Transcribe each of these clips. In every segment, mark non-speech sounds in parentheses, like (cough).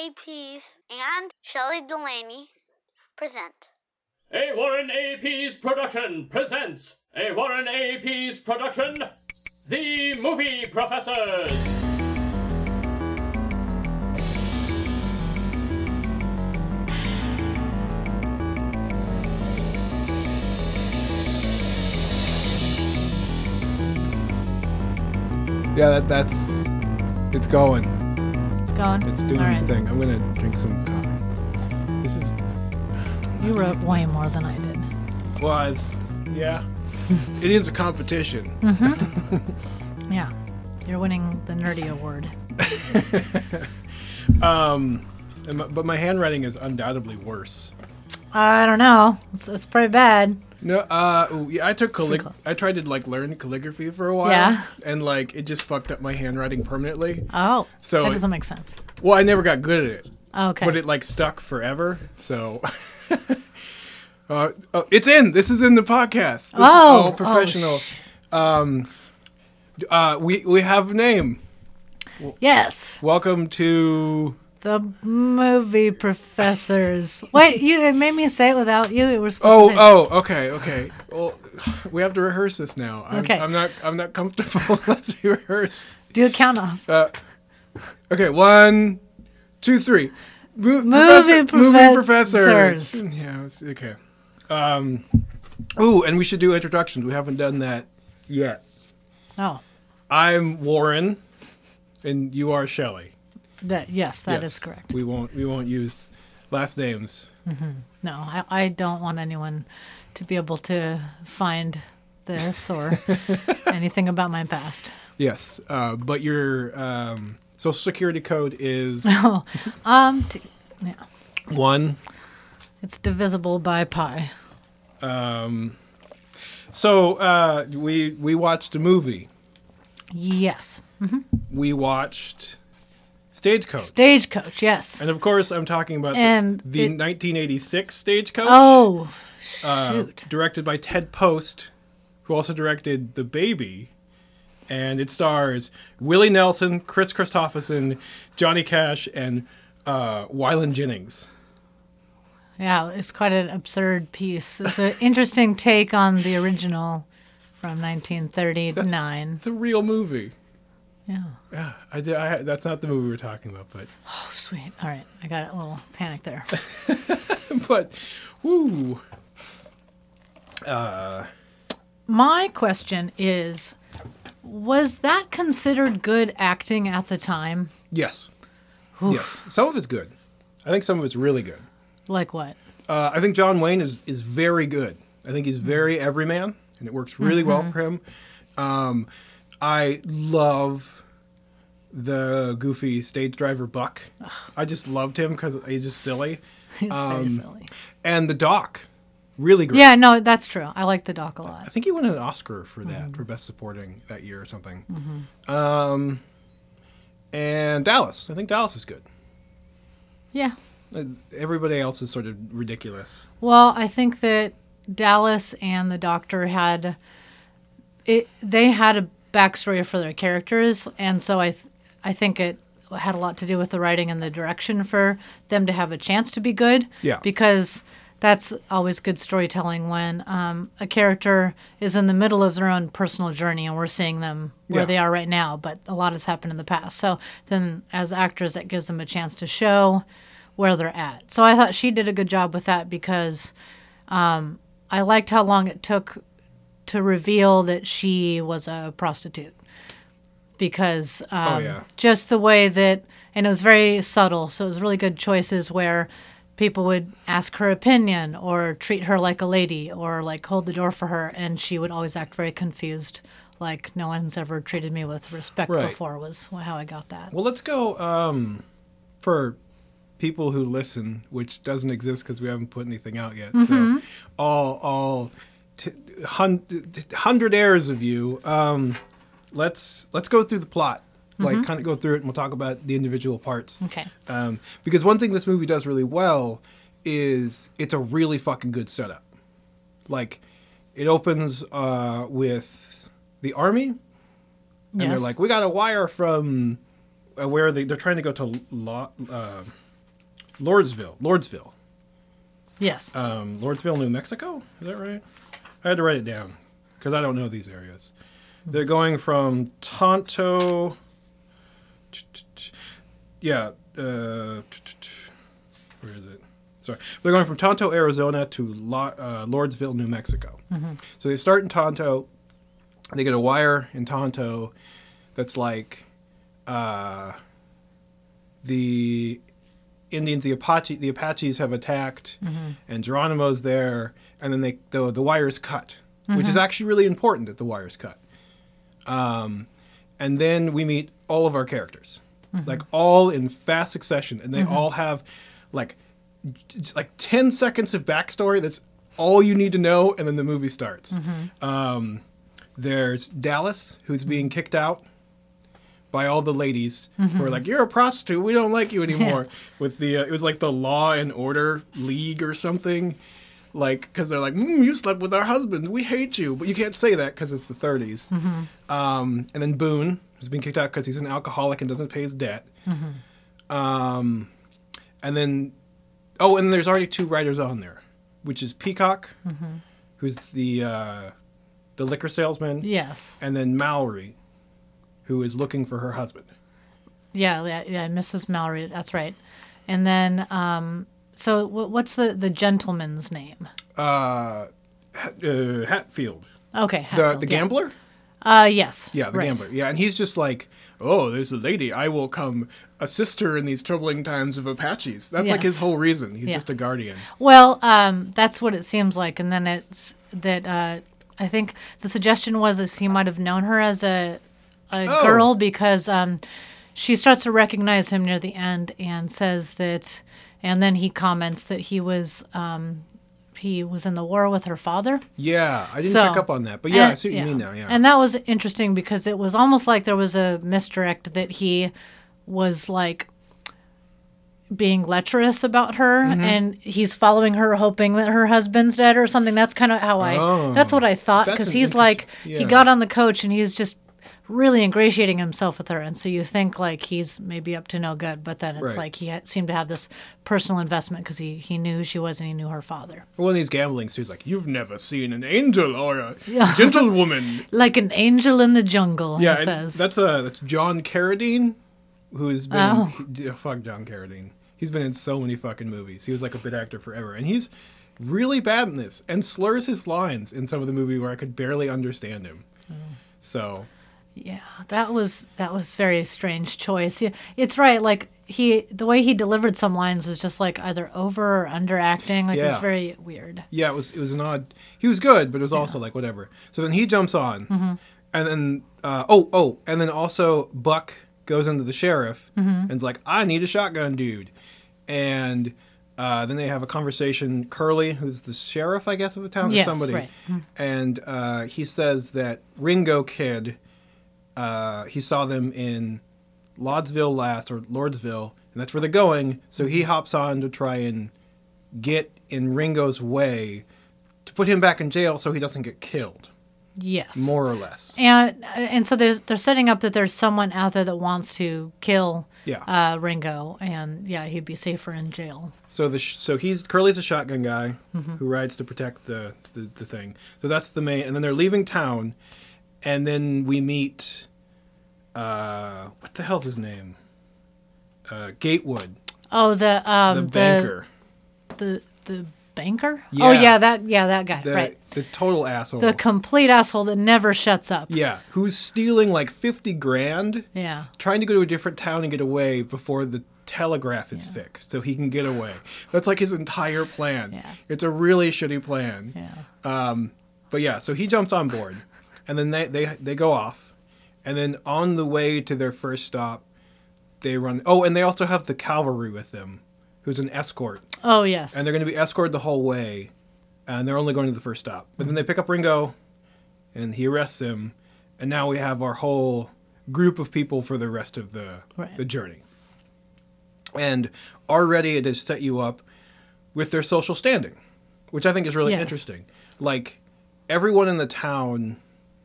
APs and Shelley Delaney present. A Warren AP's production presents a Warren AP's production, The Movie Professors. Yeah, that, that's it's going. It's going. It's doing All the thing. I'm gonna drink some coffee. This is You wrote way more than I did. well, it's yeah. (laughs) it is a competition. Mm-hmm. (laughs) yeah. You're winning the nerdy award. (laughs) Um, and my- but my handwriting is undoubtedly worse. I don't know. It's, it's pretty bad. No, uh, yeah, I took callig- I tried to like learn calligraphy for a while. Yeah. And like it just fucked up my handwriting permanently. Oh. So that it- doesn't make sense. Well, I never got good at it, Okay. but it like stuck forever. So. (laughs) Uh, oh, it's in. This is in the podcast. This is Oh, oh, professional. sh- uh, we we have a name. yes. Welcome to. The movie professors. Wait, you it made me say it without you. It was supposed Oh oh okay okay. Well, (sighs) we have to rehearse this now. I'm, Okay. I'm not I'm not comfortable (laughs) unless we rehearse. do a count off. Uh, okay, one, two, three. Mo- Movie movie professors. professors. Yeah, it's, okay. Um, ooh, and we should do introductions. We haven't done that yet. Oh. I'm Warren, and you are Shelley. That yes, that is Yes. correct. We won't we won't use last names. No, I, I don't want anyone to be able to find this or (laughs) anything about my past. Yes, uh, but your um, social security code is (laughs) Oh, um, t- yeah, one. it's divisible by pi. Um, so uh, we we watched a movie. Yes, We watched Stagecoach. stagecoach. Yes. And of course, I'm talking about the- And the, it- 1986 Stagecoach, Oh, uh, shoot. directed by Ted Post, who also directed The Baby. And it stars Willie Nelson, Kris Kristofferson, Johnny Cash, and uh, Waylon Jennings. yeah, it's quite an absurd piece. It's an interesting take on the original from 1939. It's a real movie. Yeah. Yeah, I did. I, that's not the movie we're talking about, but (sighs) Oh, sweet. All right, I got a little panic there. (laughs) but woo. Uh, My question is was that considered good acting at the time? yes, yes. Some of it's good. I think some of it's really good. Like what? Uh, I think John Wayne is is very good. I think he's very everyman, and it works really well for him. Um, I love the goofy stage driver Buck. I just loved him because he's just silly, (laughs) It's Um, very silly. and the Doc, really great. Yeah, no, that's true. I like the doc a lot. I think he won an Oscar for that for best supporting that year or something. Um, and Dallas, I think Dallas is good. Yeah. Uh, Everybody else is sort of ridiculous. Well, I think that Dallas and the Doctor had it. They had a backstory for their characters, and so I, th- I think it had a lot to do with the writing and the direction for them to have a chance to be good. Yeah. Because that's always good storytelling when um, a character is in the middle of their own personal journey and we're seeing them where Yeah. they are right now, but a lot has happened in the past. So then, as actors, that gives them a chance to show where they're at. So I thought she did a good job with that because um, I liked how long it took to reveal that she was a prostitute. Because um, Oh, yeah. just the way that, and it was very subtle, so it was really good choices where people would ask her opinion or treat her like a lady or like hold the door for her, and she would always act very confused, like no one's ever treated me with respect Right. before was how I got that. Well, let's go um, for people who listen, which doesn't exist because we haven't put anything out yet. So, all all t- hun- hundred airs of you. Um, let's let's go through the plot, like kind of go through it, and we'll talk about the individual parts. Okay. Um, because one thing this movie does really well is it's a really fucking good setup. Like, it opens uh, with the army, and they're like, "We got a wire from uh, where they they're trying to go to Lo- uh, Lordsville, Lordsville, Yes. um, Lordsville, New Mexico. Is that right? I had to write it down because I don't know these areas. They're going from Tonto. Yeah. Uh, where is it? Sorry. They're going from Tonto, Arizona to Lo- uh, Lordsville, New Mexico. So they start in Tonto. They get a wire in Tonto that's like uh, the Indians, the Apache, the Apaches have attacked, and Geronimo's there, and then they the the wire's cut, which is actually really important that the wire's cut. Um, and then we meet all of our characters, like all in fast succession, and they all have like like ten seconds of backstory. That's all you need to know, and then the movie starts. Um, there's Dallas, who's being kicked out by all the ladies who are like, "You're a prostitute. We don't like you (laughs) anymore." With the uh, it was like the Law and Order League or something, like because they're like, mm, "You slept with our husband. We hate you," but you can't say that because it's the 30s. Um, and then Boone who's being kicked out because he's an alcoholic and doesn't pay his debt. Um, and then oh, and there's already two writers on there, which is Peacock, who's the uh, the liquor salesman, yes. and then Mallory, who is looking for her husband. Yeah, yeah, yeah, Mrs. Mallory. That's right. And then, um, so what's the the gentleman's name? Uh, uh, Hatfield, Okay, the Hatfield, the yeah. gambler. Uh, yes. Yeah, the right. gambler. Yeah, and he's just like, oh, there's a lady. I will come assist her in these troubling times of Apaches. That's like his whole reason. He's Yeah. just a guardian. Well, um, that's what it seems like, and then it's that uh, I think the suggestion was is he might have known her as a a Oh. girl because um, she starts to recognize him near the end and says that, and then he comments that he was um, he was in the war with her father. Yeah, I didn't So- pick up on that, but yeah, I and- see what you mean now. Yeah, And that was interesting because it was almost like there was a misdirect that he was like being lecherous about her Mm-hmm. and he's following her hoping that her husband's dead or something that's kind of how i Oh, that's what i thought because he's like yeah. he got on the coach and he's just really ingratiating himself with her and so you think like he's maybe up to no good but then it's Right. like he seemed to have this personal investment because he, he knew who she was and he knew her father when he's gambling, so he's like, "You've never seen an angel or a Yeah. (laughs) gentlewoman." like an angel in the jungle Yeah, he says that's uh that's John Carradine, who's been Oh. in, he- fuck John Carradine. He's been in so many fucking movies. He was like a bit actor forever, and he's really bad in this and slurs his lines in some of the movie where I could barely understand him. Oh. So Yeah, that was that was very strange choice. Yeah, it's right. Like he, the way he delivered some lines was just like either over or underacting. Like it was Yeah. very weird. yeah, it was it was an odd. He was good, but it was also like whatever. So then he jumps on, Mm-hmm. and then uh, oh oh, and then also Buck goes into the sheriff Mm-hmm. and is like, "I need a shotgun, dude," and. Uh, then they have a conversation. Curly, who's the sheriff, I guess, of the town, or somebody, right. and uh, he says that Ringo Kid, uh, he saw them in Lodsville last or Lordsville, and that's where they're going. So he hops on to try and get in Ringo's way to put him back in jail so he doesn't get killed, Yes. more or less. And and so there's they're setting up that there's someone out there that wants to kill Yeah. uh, Ringo, and yeah, he'd be safer in jail. So the sh- so he's Curly's a shotgun guy Mm-hmm. who rides to protect the, the the thing. So that's the main, and then they're leaving town, and then we meet. Uh, what the hell's his name? Uh, Gatewood, Oh, the um the banker, the the banker. Yeah. Oh yeah, that yeah that guy the right. the total asshole. The complete asshole that never shuts up. yeah, who's stealing like fifty grand, Yeah. trying to go to a different town and get away before the telegraph is fixed, so he can get away. That's like his entire plan. Yeah. It's a really shitty plan. Yeah. Um, But yeah, so he jumps on board, and then they they they go off, and then on the way to their first stop, they run. Oh, and they also have the cavalry with them, who's an escort, Oh yes. and they're going to be escorted the whole way, and they're only going to the first stop. But then they pick up Ringo, and he arrests him, and now we have our whole group of people for the rest of the Right. the journey. And already it has set you up with their social standing, which I think is really Yes. interesting. Like everyone in the town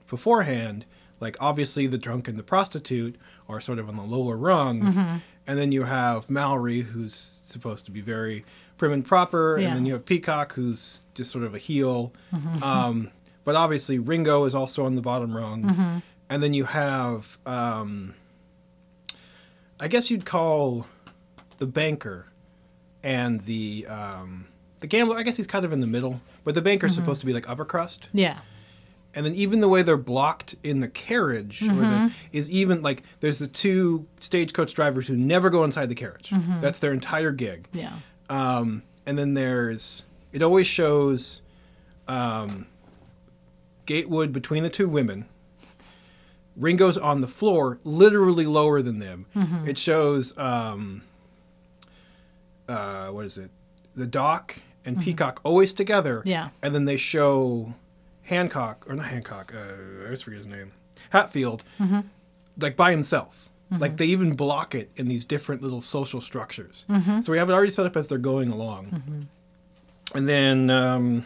beforehand, like obviously the drunk and the prostitute are sort of on the lower rung, and then you have Mallory, who's supposed to be very prim and proper, Yeah. and then you have Peacock, who's just sort of a heel. Um, but obviously, Ringo is also on the bottom rung, and then you have, um, I guess you'd call the banker and the um, the gambler. I guess he's kind of in the middle, but the banker's supposed to be like upper crust. Yeah. And then even the way they're blocked in the carriage or the, is even like there's the two stagecoach drivers who never go inside the carriage. That's their entire gig. Yeah. Um, and then there's it always shows um, Gatewood between the two women. Ringo's on the floor, literally lower than them. It shows um, uh, what is it? The Doc and Peacock always together. Yeah. And then they show Hancock or not Hancock. Uh, I always forget his name. Hatfield, mm-hmm. like by himself. Mm-hmm. Like they even block it in these different little social structures. Mm-hmm. So we have it already set up as they're going along. And then, um,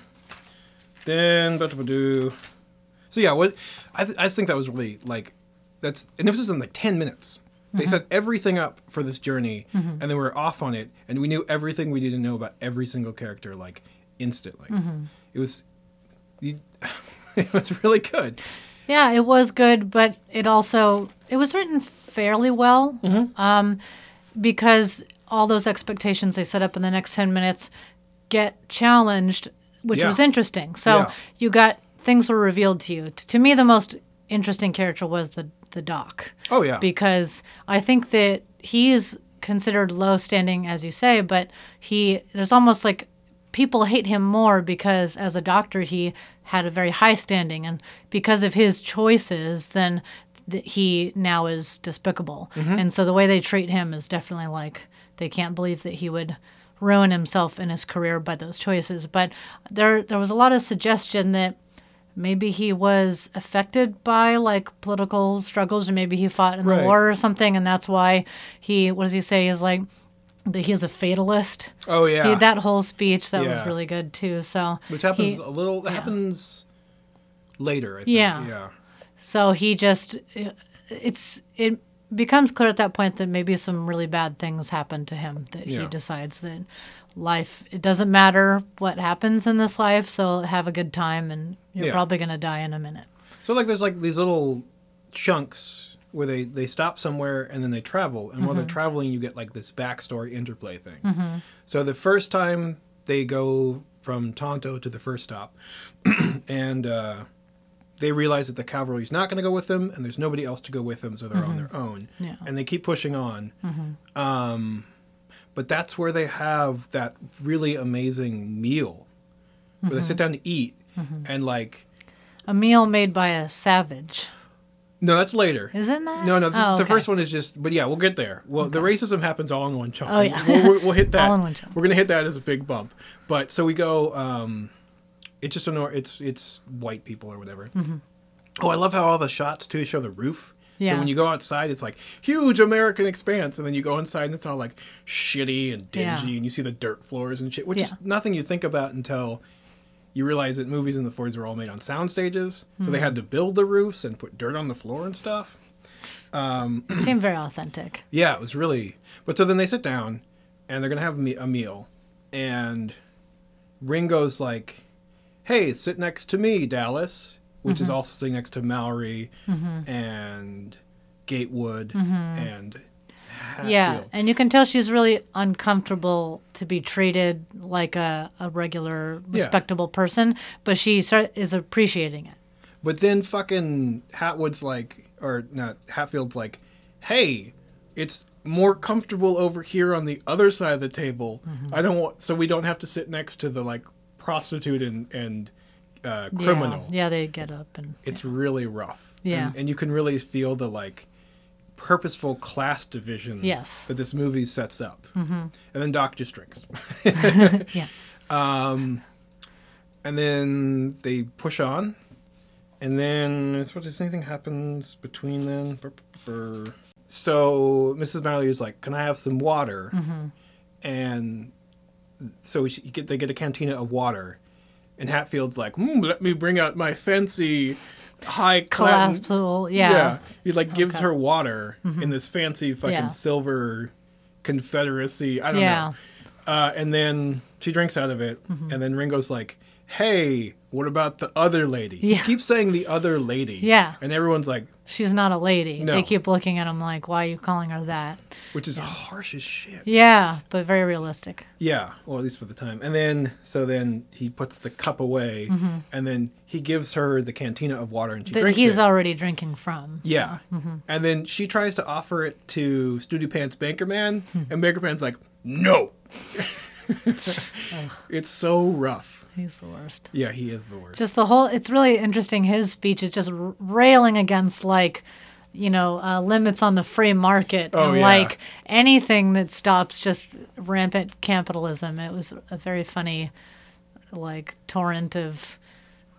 then, so yeah, what I, th- I just think that was really like that's and this was in like ten minutes. They set everything up for this journey, and then we were off on it, and we knew everything we needed to know about every single character like instantly. It was, you, (laughs) it was really good. Yeah, it was good, but it also it was written fairly well, Mm-hmm. um, because all those expectations they set up in the next ten minutes get challenged, which Yeah. was interesting. So Yeah. you got things were revealed to you. T- to me, the most interesting character was the the doc Oh yeah, because I think that he's considered low standing, as you say, but he there's almost like people hate him more because as a doctor he had a very high standing, and because of his choices, then th- he now is despicable. Mm-hmm. And so the way they treat him is definitely like they can't believe that he would ruin himself in his career by those choices. But there there was a lot of suggestion that maybe he was affected by like political struggles or maybe he fought in Right. the war or something and that's why he what does he say is like that he's a fatalist oh yeah. he, that whole speech that was really good too so Which happens he- a little. That happens later. I think. Yeah. Yeah. so he just it's it becomes clear at that point that maybe some really bad things happened to him that he decides that life it doesn't matter what happens in this life so have a good time and you're Yeah. probably going to die in a minute So like there's like these little chunks where they they stop somewhere and then they travel. And while they're mm-hmm. traveling you get like this backstory interplay thing. Mm-hmm. So the first time they go from Tonto to the first stop (clears throat) and uh, they realize that the cavalry's not going to go with them and there's nobody else to go with them so they're on mm-hmm. their own. Yeah. and they keep pushing on. Um, but that's where they have that really amazing meal. Where they sit down to eat and like a meal made by a savage no that's later isn't that No, no. This, Oh, The first one is just, but yeah, we'll get there. Well, the racism happens all in one chunk. Oh, yeah. we'll, we'll, we'll hit (laughs) that. All in one chunk. We're gonna hit that as a big bump. But so we go. um It's just a nor- it's it's white people or whatever. Oh, I love how all the shots too show the roof. Yeah. So when you go outside, it's like huge American expanse, and then you go inside and it's all like shitty and dingy, Yeah. and you see the dirt floors and shit, which is nothing you think about until you realize that movies in the 40s were all made on sound stages, so Mm-hmm. they hmm. had to build the roofs and put dirt on the floor and stuff. Um, it seemed very authentic (clears throat) Yeah, it was really. But so then they sit down, and they're gonna have a me- a meal, and Ringo's like, "Hey, sit next to me, Dallas," which is mm-hmm. also sitting next to Mallory mm-hmm. and Gatewood mm-hmm. and yeah and you can tell she's really uncomfortable to be treated like a, a regular Yeah. respectable person but she start, is appreciating it But then fucking Hatwood's like, or not Hatfield's like, "Hey, it's." More comfortable over here on the other side of the table. I don't want so we don't have to sit next to the like prostitute and and uh, criminal. yeah, yeah they get up and it's really rough. Yeah. And, and you can really feel the like purposeful class division Yes. that this movie sets up. Mm-hmm. And then Doc just drinks. (laughs) yeah and then they push on. And then what does anything happens between then? Brr, brr, brr. So Mrs. Mallory is like, "Can I have some water?" And so she, get, they get a cantina of water, and Hatfield's like, hmm, "Let me bring out my fancy high class." collapsible yeah, He like gives her water in this fancy fucking Yeah. silver Confederacy. I don't Yeah. know. Uh, and then she drinks out of it, Mm-hmm. and then Ringo's like, "Hey, what about the other lady?" Yeah. He keeps saying the other lady. Yeah. And everyone's like, She's not a lady. No. They keep looking at him like, why are you calling her that? which is harsh as shit. Yeah, but very realistic. Yeah, well, at least for the time. And then, so then he puts the cup away, mm-hmm. and then he gives her the cantina of water, and she That drinks he's it. already drinking from. Yeah. Mm-hmm. And then she tries to offer it to Snooty Pants Banker Man, hmm. and Banker Man's like, no. (laughs) (laughs) it's so rough. He's the worst. Yeah, he is the worst. Just the whole, it's really interesting. His speech is just railing against, like, you know, uh, limits on the free market Oh, and, yeah. like, anything that stops just rampant capitalism. It was a very funny, like, torrent of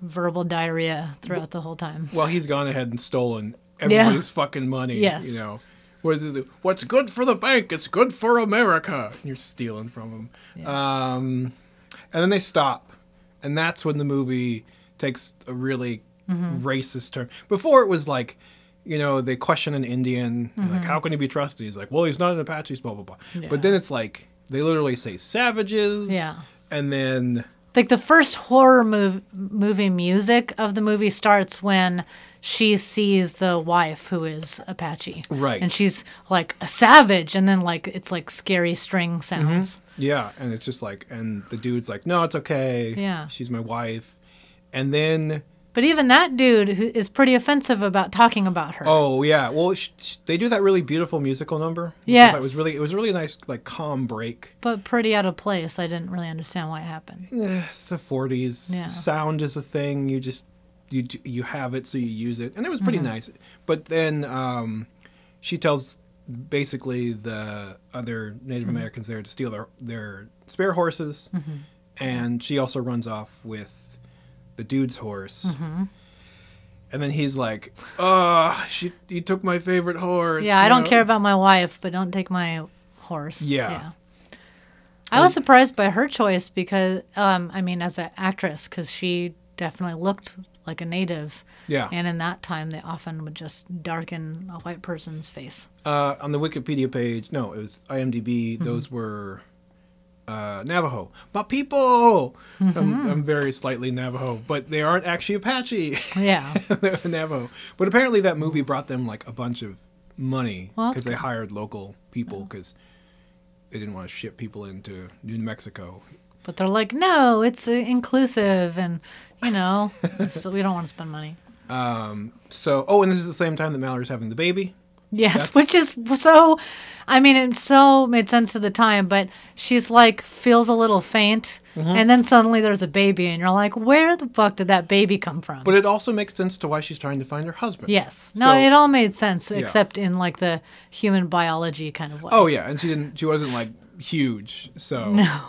verbal diarrhea throughout the whole time. well, he's gone ahead and stolen everybody's fucking money. Yes. You know, what is it? What's good for the bank? It's good for America. You're stealing from him. Um, and then they stop, and that's when the movie takes a really Mm-hmm. racist turn. Before it was like, you know, they question an Indian, Mm-hmm. like, how can he be trusted? He's like, well, he's not an Apache, blah blah blah. But then it's like they literally say savages. Yeah. And then like the first horror mov- movie music of the movie starts when she sees the wife who is Apache. Right. And she's like a savage and then like it's like scary string sounds. Yeah, and it's just like, and the dude's like, no, it's okay. Yeah. she's my wife. And then, But even that dude who is pretty offensive about talking about her. oh yeah, well, sh- sh- they do that really beautiful musical number. which I thought Yes. it was really, it was really nice, like calm break. But pretty out of place. I didn't really understand why it happened. Eh, it's the '40s. Yeah. Sound is a thing. You just you you have it, so you use it, and it was pretty nice. But then um, she tells basically the other Native Americans there to steal their their spare horses, and she also runs off with the dude's horse. And then he's like, "Uh, she he took my favorite horse." Yeah, I don't no." care about my wife, but don't take my horse. Yeah. I was surprised by her choice because, um, I mean, as an actress, because she definitely looked like a native. Yeah. And in that time, they often would just darken a white person's face. Uh, on the Wikipedia page, no, it was IMDb. Mm-hmm. Those were uh, Navajo. My people. Mm-hmm. I'm, I'm very slightly Navajo, but they aren't actually Apache. Yeah. (laughs) Navajo. But apparently, that movie brought them like a bunch of money because that's they hired local people because they didn't want to ship people into New Mexico. But they're like, no, it's uh, inclusive, and you know, (laughs) still, we don't want to spend money. So, oh, and this is the same time that Mallory's having the baby. Yes, which is so. I mean, it so made sense at the time, but she's like feels a little faint, Mm-hmm. and then suddenly there's a baby, and you're like, where the fuck did that baby come from? But it also makes sense to why she's trying to find her husband. yes, no, So- it all made sense except in like the human biology kind of way. Oh yeah, and she didn't. She wasn't like huge. So (laughs) No.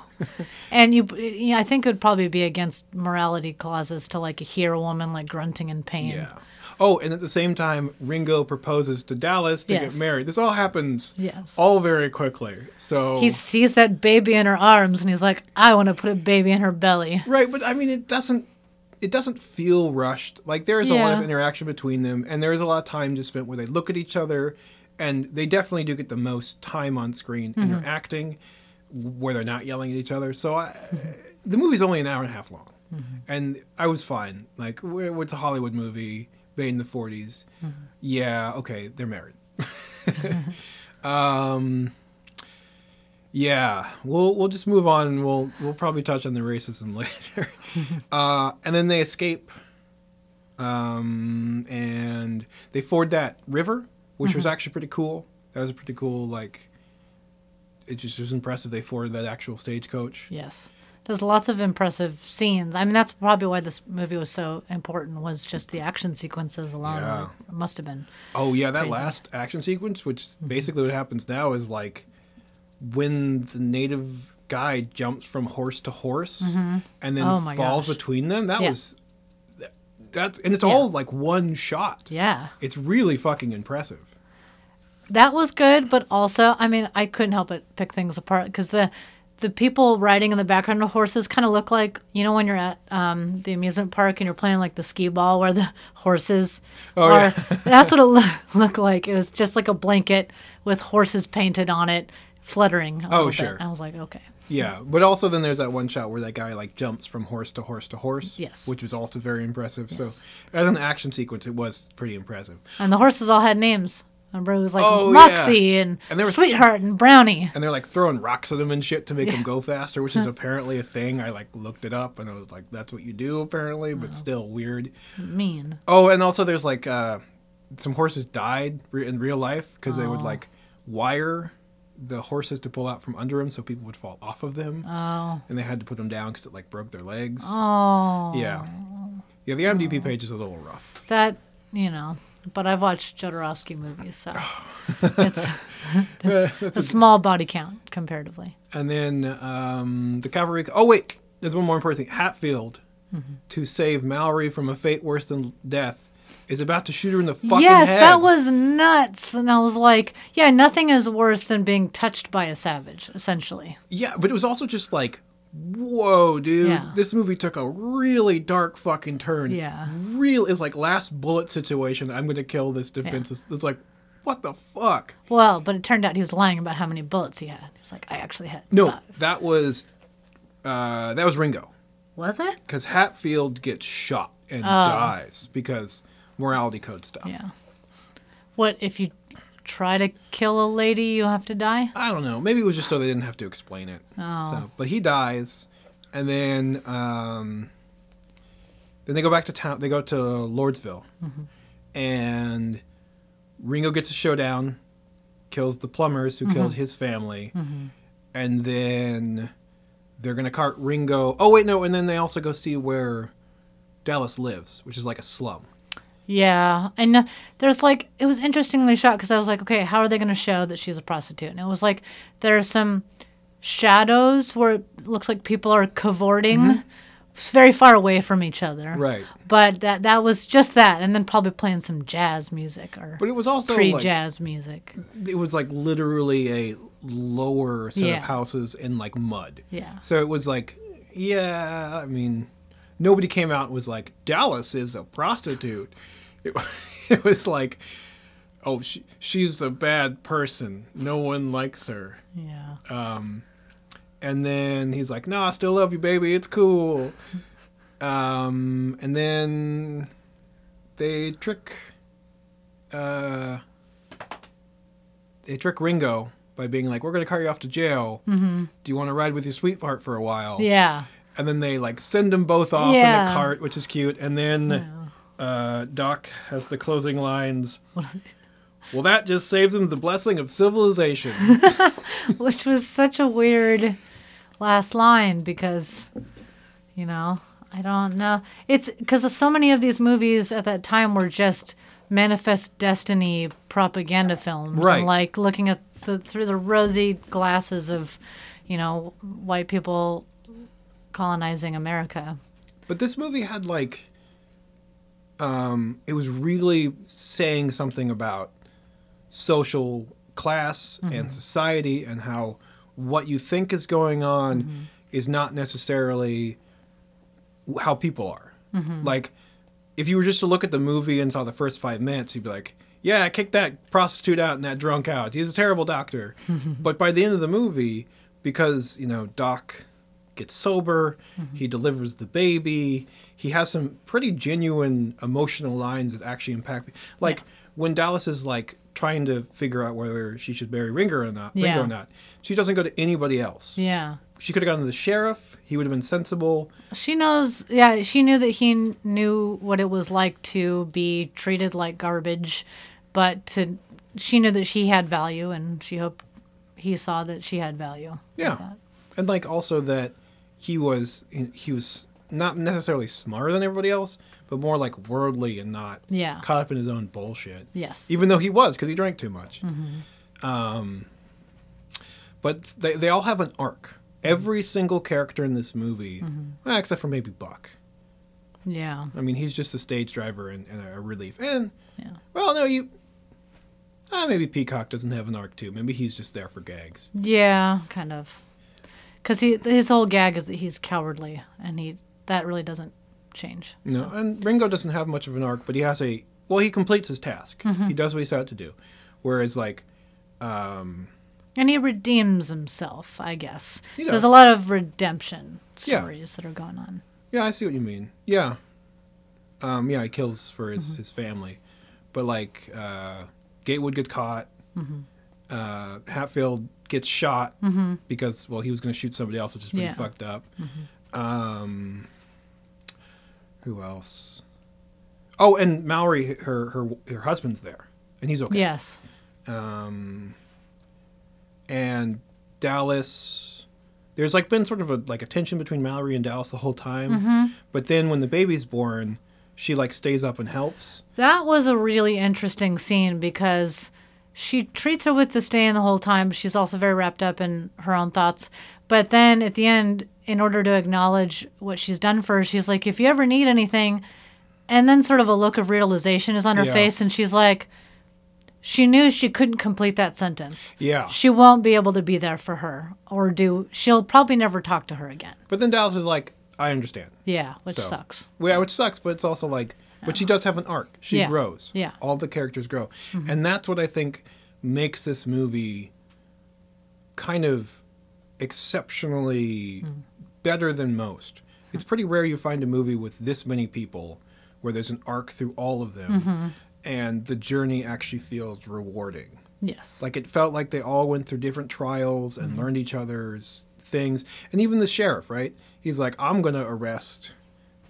And you, yeah, I think it would probably be against morality clauses to like hear a woman like grunting in pain. Yeah. Oh, and at the same time, Ringo proposes to Dallas to Yes. get married. This all happens Yes. all very quickly. So He sees that baby in her arms and he's like, I want to put a baby in her belly. right, but I mean, it doesn't. It doesn't feel rushed. Like there is a lot of interaction between them, and there is a lot of time just spent where they look at each other, and they definitely do get the most time on screen, Mm-hmm. they're where they're not yelling at each other. So I, the movie's only an hour and a half long, Mm-hmm. and I was fine. Like it's a Hollywood movie made in the 40s. Mm-hmm. Yeah, okay, they're married. (laughs) (laughs) um, yeah, we'll we'll just move on. and We'll we'll probably touch on the racism (laughs) later. uh, and then they escape, um, and they ford that river, which was actually pretty cool. That was a pretty cool like. It just was impressive. They forded that actual stagecoach. Yes. There's lots of impressive scenes. I mean, that's probably why this movie was so important. Was just the action sequences alone. Yeah. were- must have been. Oh yeah, that Crazy. Mm-hmm. last action sequence, which basically what happens now is like when the native guy jumps from horse to horse and then Oh falls gosh. between them. That Yeah. was that's and it's Yeah. all like one shot. Yeah. It's really fucking impressive. that was good, but also, I mean, I couldn't help but pick things apart because the the people riding in the background of horses kind of look like you know when you're at um, the amusement park and you're playing like the skee ball where the horses Oh, are. yeah. that's what it loo- looked like. It was just like a blanket with horses painted on it, fluttering. Oh, little bit. sure. I was like, okay. Yeah, but also then there's that one shot where that guy like jumps from horse to horse to horse. Yes. which was also very impressive. Yes. So as an action sequence, it was pretty impressive. And the horses all had names. Remember, it was like Oh, Moxie and, And there was- Sweetheart and Brownie. And they're like throwing rocks at them and shit to make them go faster, which is (laughs) apparently a thing. I like looked it up and I was like, that's what you do apparently, but still weird. Mean. Oh, and also there's like uh, some horses died re- in real life because they would Oh. like wire the horses to pull out from under them so people would fall off of them, Oh. and they had to put them down because it like broke their legs. Oh. Yeah, yeah. The IMDb page is a little rough. That, you know. But I've watched Jodorowsky movies, so it's, (laughs) it's a small body count comparatively. And then um, the cavalry. Oh wait, there's one more important thing. Hatfield, Mm-hmm. to save Mallory from a fate worse than death, is about to shoot her in the fucking yes, head. that was nuts. And I was like, yeah, nothing is worse than being touched by a savage, essentially. Yeah, but it was also just like, whoa, dude. Yeah. This movie took a really dark fucking turn. Yeah. Real is like last bullet situation. I'm gonna kill this defense. It's like, what the fuck? Well, but it turned out he was lying about how many bullets he had. He's like, I actually had No, five. that was uh that was Ringo. Was it? Because Hatfield gets shot and dies because morality code stuff. Yeah. What if you try to kill a lady, you have to die? I don't know. Maybe it was just so they didn't have to explain it. Oh. So, but he dies, and then um, then they go back to town. They go to Lordsville, mm-hmm. and Ringo gets a showdown, kills the Plummers who mm-hmm. killed his family, mm-hmm. and then they're gonna cart Ringo. Oh wait, no, and then they also go see where Dallas lives, which is like a slum. Yeah, and uh, there's like it was interestingly shot because I was like, okay, how are they going to show that she's a prostitute? And it was like there's some shadows where it looks like people are cavorting, very far away from each other. Right. But that that was just that, and then probably playing some jazz music or But it was also like pre-jazz music. it was like literally a lower set Yeah. of houses in like mud. Yeah. So it was like, yeah, I mean, nobody came out and was like, Dallas is a prostitute. It, (laughs) it was like, oh, she, she's a bad person. No one likes her. Yeah. And then he's like, no, I still love you, baby. It's cool. Um, and then they trick, uh, they trick Ringo by being like, we're going to carry you off to jail. Mm-hmm. Do you want to ride with your sweetheart for a while? Yeah. And then they like send them both off in Yeah. a cart, which is cute. And then uh, Doc has the closing lines. well, that just saves him the blessing of civilization. (laughs) Which was such a weird last line because, you know, I don't know. It's because so many of these movies at that time were just manifest destiny propaganda films. Right. And like looking at the through the rosy glasses of, you know, white people colonizing America. But this movie had like, um, it was really saying something about social class and mm-hmm. society and how what you think is going on mm-hmm. is not necessarily how people are. Mm-hmm. Like, if you were just to look at the movie and saw the first five minutes, you'd be like, yeah, kick that prostitute out and that drunk out. He's a terrible doctor. (laughs) but by the end of the movie, because, you know, Doc gets sober, he delivers the baby, he has some pretty genuine emotional lines that actually impact me. Like, when Dallas is like trying to figure out whether she should marry Ringo or not, Yeah. or not, she doesn't go to anybody else. Yeah. She could have gone to the sheriff. He would have been sensible. She knows, yeah, she knew that he kn- knew what it was like to be treated like garbage, but to she knew that she had value and she hoped he saw that she had value. Yeah. that. and like also that he was he was not necessarily smarter than everybody else, but more like worldly and not Yeah. caught up in his own bullshit. Yes. Even though he was, because he drank too much. Um, but they they all have an arc. Every single character in this movie, well, except for maybe Buck. yeah. I mean, he's just a stage driver and, and a relief. And Yeah. well, no, you. Uh, maybe Peacock doesn't have an arc too. Maybe he's just there for gags. Yeah, kind of. Cuz he his whole gag is that he's cowardly and he that really doesn't change. No, and Ringo doesn't have much of an arc, but he has a well. He completes his task. Mm-hmm. He does what he set out to do. Whereas, like, um, And he redeems himself, I guess. He There's a lot of redemption Yeah. stories that are going on. Yeah, I see what you mean. Yeah. Um, yeah, he kills for his, Mm-hmm. his family. But like uh, Gatewood gets caught. Mm-hmm. Uh, Hatfield gets shot because well he was going to shoot somebody else, which is pretty Yeah. Mm-hmm. fucked up. Um, who else? Oh, and Mallory, her her her husband's there, and he's okay. Yes. Um, and Dallas, there's like been sort of a like a tension between Mallory and Dallas the whole time. Mm-hmm. But then when the baby's born, she like stays up and helps. That was a really interesting scene because she treats her with disdain the whole time, but she's also very wrapped up in her own thoughts. But then at the end, in order to acknowledge what she's done for her, she's like, if you ever need anything, and then sort of a look of realization is on her Yeah. face, and she's like, she knew she couldn't complete that sentence. Yeah. She won't be able to be there for her, or do, she'll probably never talk to her again. But then Dallas is like, I understand. Yeah, which So- sucks. Yeah, which sucks, but it's also like, but she does have an arc. She Yeah. grows. Yeah. Mm-hmm. All the characters grow. And that's what I think makes this movie kind of exceptionally Mm. better than most. It's pretty rare you find a movie with this many people where there's an arc through all of them Mm-hmm. and the journey actually feels rewarding. Yes. Like it felt like they all went through different trials and learned each other's things. And even the sheriff, right? He's like, I'm going to arrest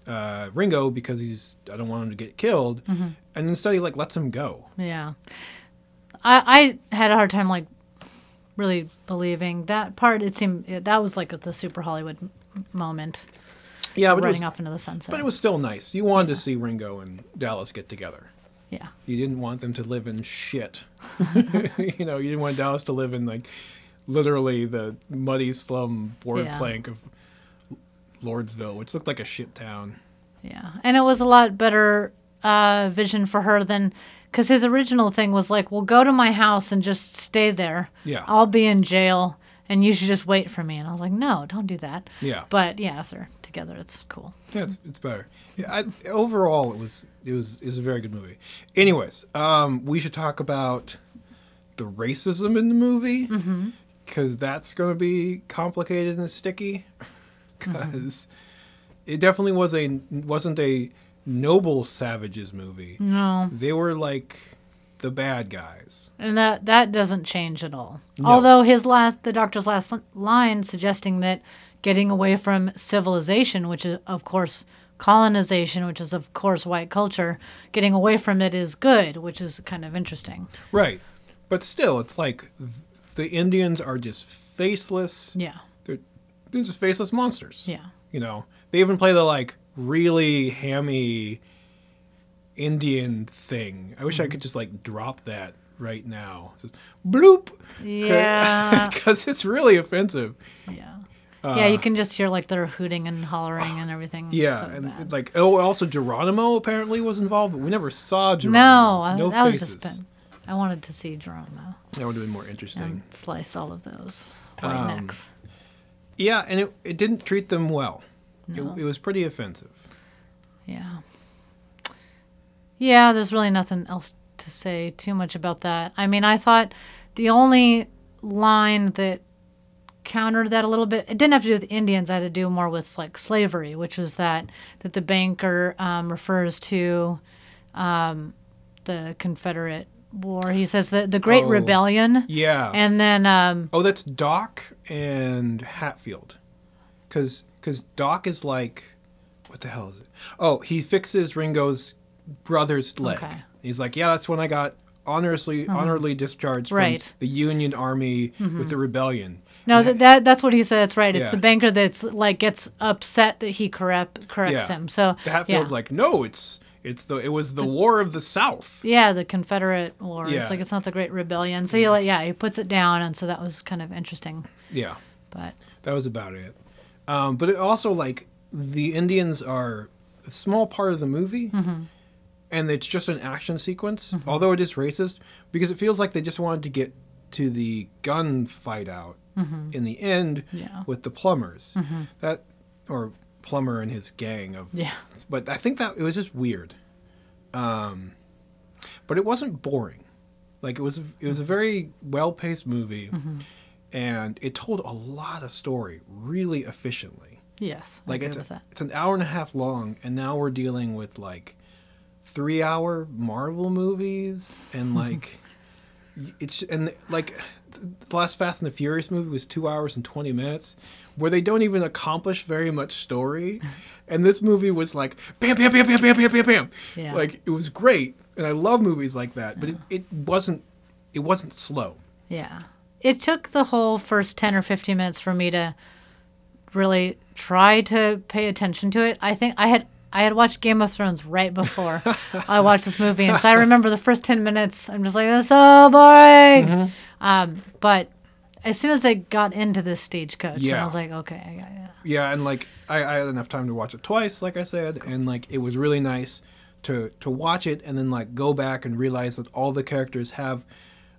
uh, Ringo because he's I don't want him to get killed. And instead he like lets him go. Yeah. I I had a hard time like really believing that part. It seemed that was like the super Hollywood moment, Yeah, but running was, off into the sunset. but it was still nice. You wanted to see Ringo and Dallas get together. yeah, You didn't want them to live in shit. (laughs) (laughs) you know, you didn't want Dallas to live in like literally the muddy slum board Yeah. plank of Lordsville, which looked like a shit town. yeah, and it was a lot better uh, vision for her than because his original thing was like, "Well, go to my house and just stay there. Yeah. I'll be in jail, and you should just wait for me." And I was like, "No, don't do that." Yeah. But yeah, if they're together, it's cool. Yeah, it's, it's better. Yeah, I, overall, it was it was it was a very good movie. Anyways, um, we should talk about the racism in the movie because that's going to be complicated and sticky. (laughs) Because it definitely was a wasn't a noble savages movie. No. They were like the bad guys. And that that doesn't change at all. No. Although his last, the doctor's last line suggesting that getting away from civilization, which is of course colonization, which is of course white culture, getting away from it is good, which is kind of interesting. Right. But still, it's like the Indians are just faceless. Yeah. They're, they're just faceless monsters. Yeah. You know, they even play the like really hammy Indian thing. I wish Mm-hmm. I could just like drop that right now. Just, bloop. (laughs) Yeah. Because it's really offensive. Yeah. yeah, you can just hear like they're hooting and hollering and everything. Uh, Yeah, so and bad. like oh, also Geronimo apparently was involved, but we never saw Geronimo. no, I- no that was just been. I wanted to see Geronimo That would have been more interesting. and slice all of those white Um, necks. Yeah, and it it didn't treat them well. No. It, it was pretty offensive. Yeah. Yeah, there's really nothing else to say too much about that. I mean, I thought the only line that countered that a little bit, it didn't have to do with Indians, I had to do more with like slavery, which was that that the banker um, refers to um, the Confederate War. He says that the Great Oh. Rebellion, Yeah. and then um, Oh, that's Doc and Hatfield. Because Doc is like, what the hell is it? Oh, he fixes Ringo's brother's leg. Okay. Mm-hmm. He's like, yeah, that's when I got honorably honorably discharged from the Union Army with the rebellion. No, that, that that's what he said. That's right. It's Yeah. the banker that's like gets upset that he correct corrects Yeah. him. So that Hatfield's yeah. like, no, it's it's the it was the War of the South. yeah, the Confederate War. Yeah. It's like it's not the Great Rebellion. So he like yeah he puts it down, and so that was kind of interesting. Yeah, But that was about it. Um, but it also like the Indians are a small part of the movie, Mm-hmm. and it's just an action sequence. Although it is racist, because it feels like they just wanted to get to the gun fight out in the end Mm-hmm. Yeah. with the Plummers. That or Plummer and his gang of yeah, but I think that it was just weird. Um, but it wasn't boring. Like it was it was a very well paced movie, Mm-hmm. And it told a lot of story really efficiently. Yes. Like agree it's with that. it's an hour and a half long, and now we're dealing with like three hour Marvel movies, and (laughs) like it's and like the last Fast and the Furious movie was two hours and twenty minutes, where they don't even accomplish very much story, (laughs) and this movie was like bam bam bam bam bam bam bam bam, Yeah. like it was great, and I love movies like that, but it, it wasn't it wasn't slow. Yeah. It took the whole first 10 or 15 minutes for me to really try to pay attention to it. I think I had I had watched Game of Thrones right before (laughs) I watched this movie, and so I remember the first 10 minutes. I'm just like, "This is so boring." Mm-hmm. Um, but as soon as they got into this stagecoach, Yeah. I was like, "Okay, I got it." Yeah, and like I, I had enough time to watch it twice, like I said, and like it was really nice to to watch it and then like go back and realize that all the characters have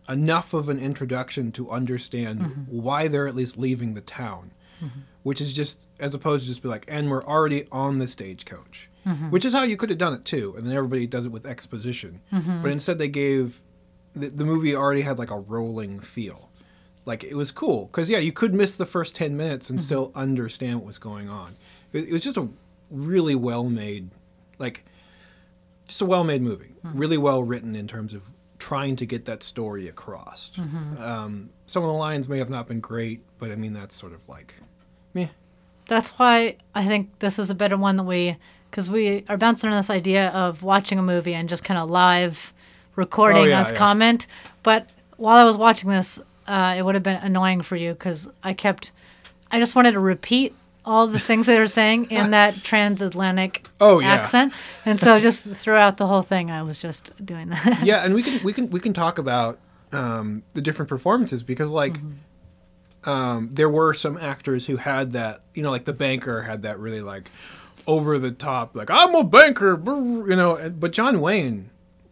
enough of an introduction to understand mm-hmm. why they're at least leaving the town, mm-hmm. which is just as opposed to just be like, and we're already on the stagecoach, mm-hmm. which is how you could have done it too, and then everybody does it with exposition, but instead they gave the, the movie already had like a rolling feel. Like it was cool because yeah you could miss the first 10 minutes and still understand what was going on. It, it was just a really well made like just a well made movie really well written in terms of trying to get that story across um, some of the lines may have not been great but i mean that's sort of like meh. That's why I think this is a better one that we, because we are bouncing on this idea of watching a movie and just kind of live recording Oh, yeah, us yeah. comment. But while I was watching this, uh, it would have been annoying for you because I kept, I just wanted to repeat all the things they were saying in (laughs) that transatlantic Oh, yeah. accent, and so just throughout the whole thing, I was just doing that. yeah (laughs) and we can we can we can talk about um, the different performances because like um, there were some actors who had that you know like the banker had that really like over the top like i'm a banker you know but john wayne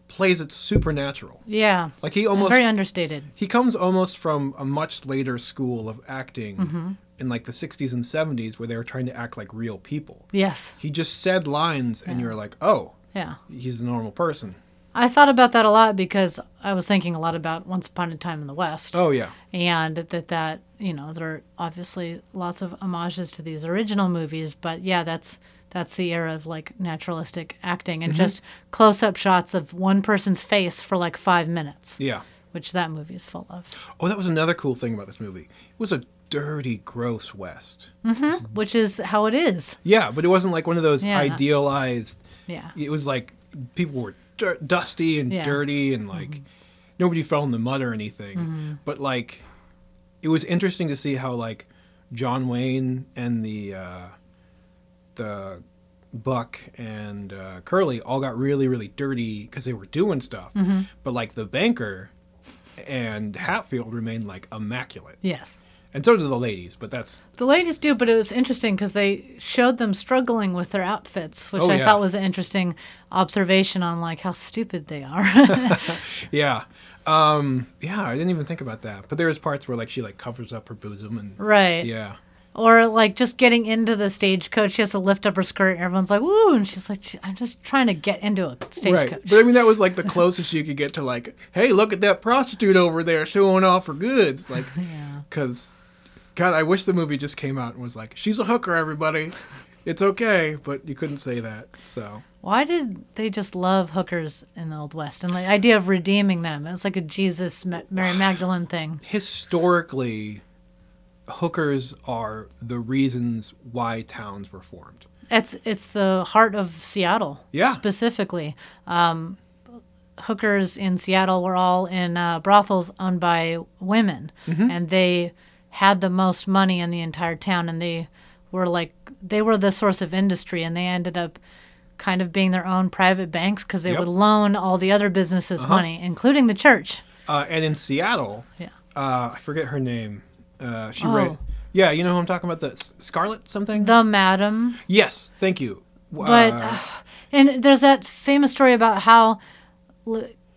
plays it supernatural yeah, like he almost very understated. he comes almost from a much later school of acting in like the 60s and 70s where they were trying to act like real people. Yes, he just said lines and you're like oh yeah. he's a normal person. I thought about that a lot because I was thinking a lot about Once Upon a Time in the West. oh yeah. And that that you know there are obviously lots of homages to these original movies but yeah that's that's the era of like naturalistic acting and mm-hmm. just close-up shots of one person's face for like five minutes. Yeah. Which that movie is full of. Oh, that was another cool thing about this movie. It was a dirty, gross West. which is how it is Yeah, but it wasn't like one of those Yeah. idealized. yeah It was like people were dusty and Yeah. dirty and like nobody fell in the mud or anything. But like, it was interesting to see how like John Wayne and the uh, the Buck and uh, Curly all got really, really dirty because they were doing stuff. But like the banker and Hatfield remained like immaculate. yes And so do the ladies, but that's the ladies do but it was interesting because they showed them struggling with their outfits which Oh, i yeah. thought was an interesting observation on like how stupid they are (laughs) (laughs) yeah. Um yeah, I didn't even think about that. But there's parts where like she like covers up her bosom and right yeah. Or like just getting into the stagecoach, she has to lift up her skirt. And everyone's like, "Woo!" And she's like, "I'm just trying to get into a stagecoach." Right. But I mean that was like the closest you could get to like, hey, look at that prostitute over there showing off her goods. Like (laughs) yeah, cuz God, I wish the movie just came out and was like, she's a hooker everybody. It's okay, but you couldn't say that. So why did they just love hookers in the old west and the idea of redeeming them? It was like a Jesus Mary Magdalene thing. historically hookers are the reasons why towns were formed. It's it's the heart of Seattle. Yeah. specifically. Um, hookers in Seattle were all in uh, brothels owned by women, Mm-hmm. and they had the most money in the entire town, and they were like they were the source of industry, and they ended up kind of being their own private banks because they Yep. would loan all the other businesses money, including the church. Uh, and in Seattle, Yeah. uh, I forget her name. Uh, she Oh. wrote, yeah, you know who I'm talking about? The Scarlet something. The madam. yes, thank you. But Uh, (sighs) and there's that famous story about how,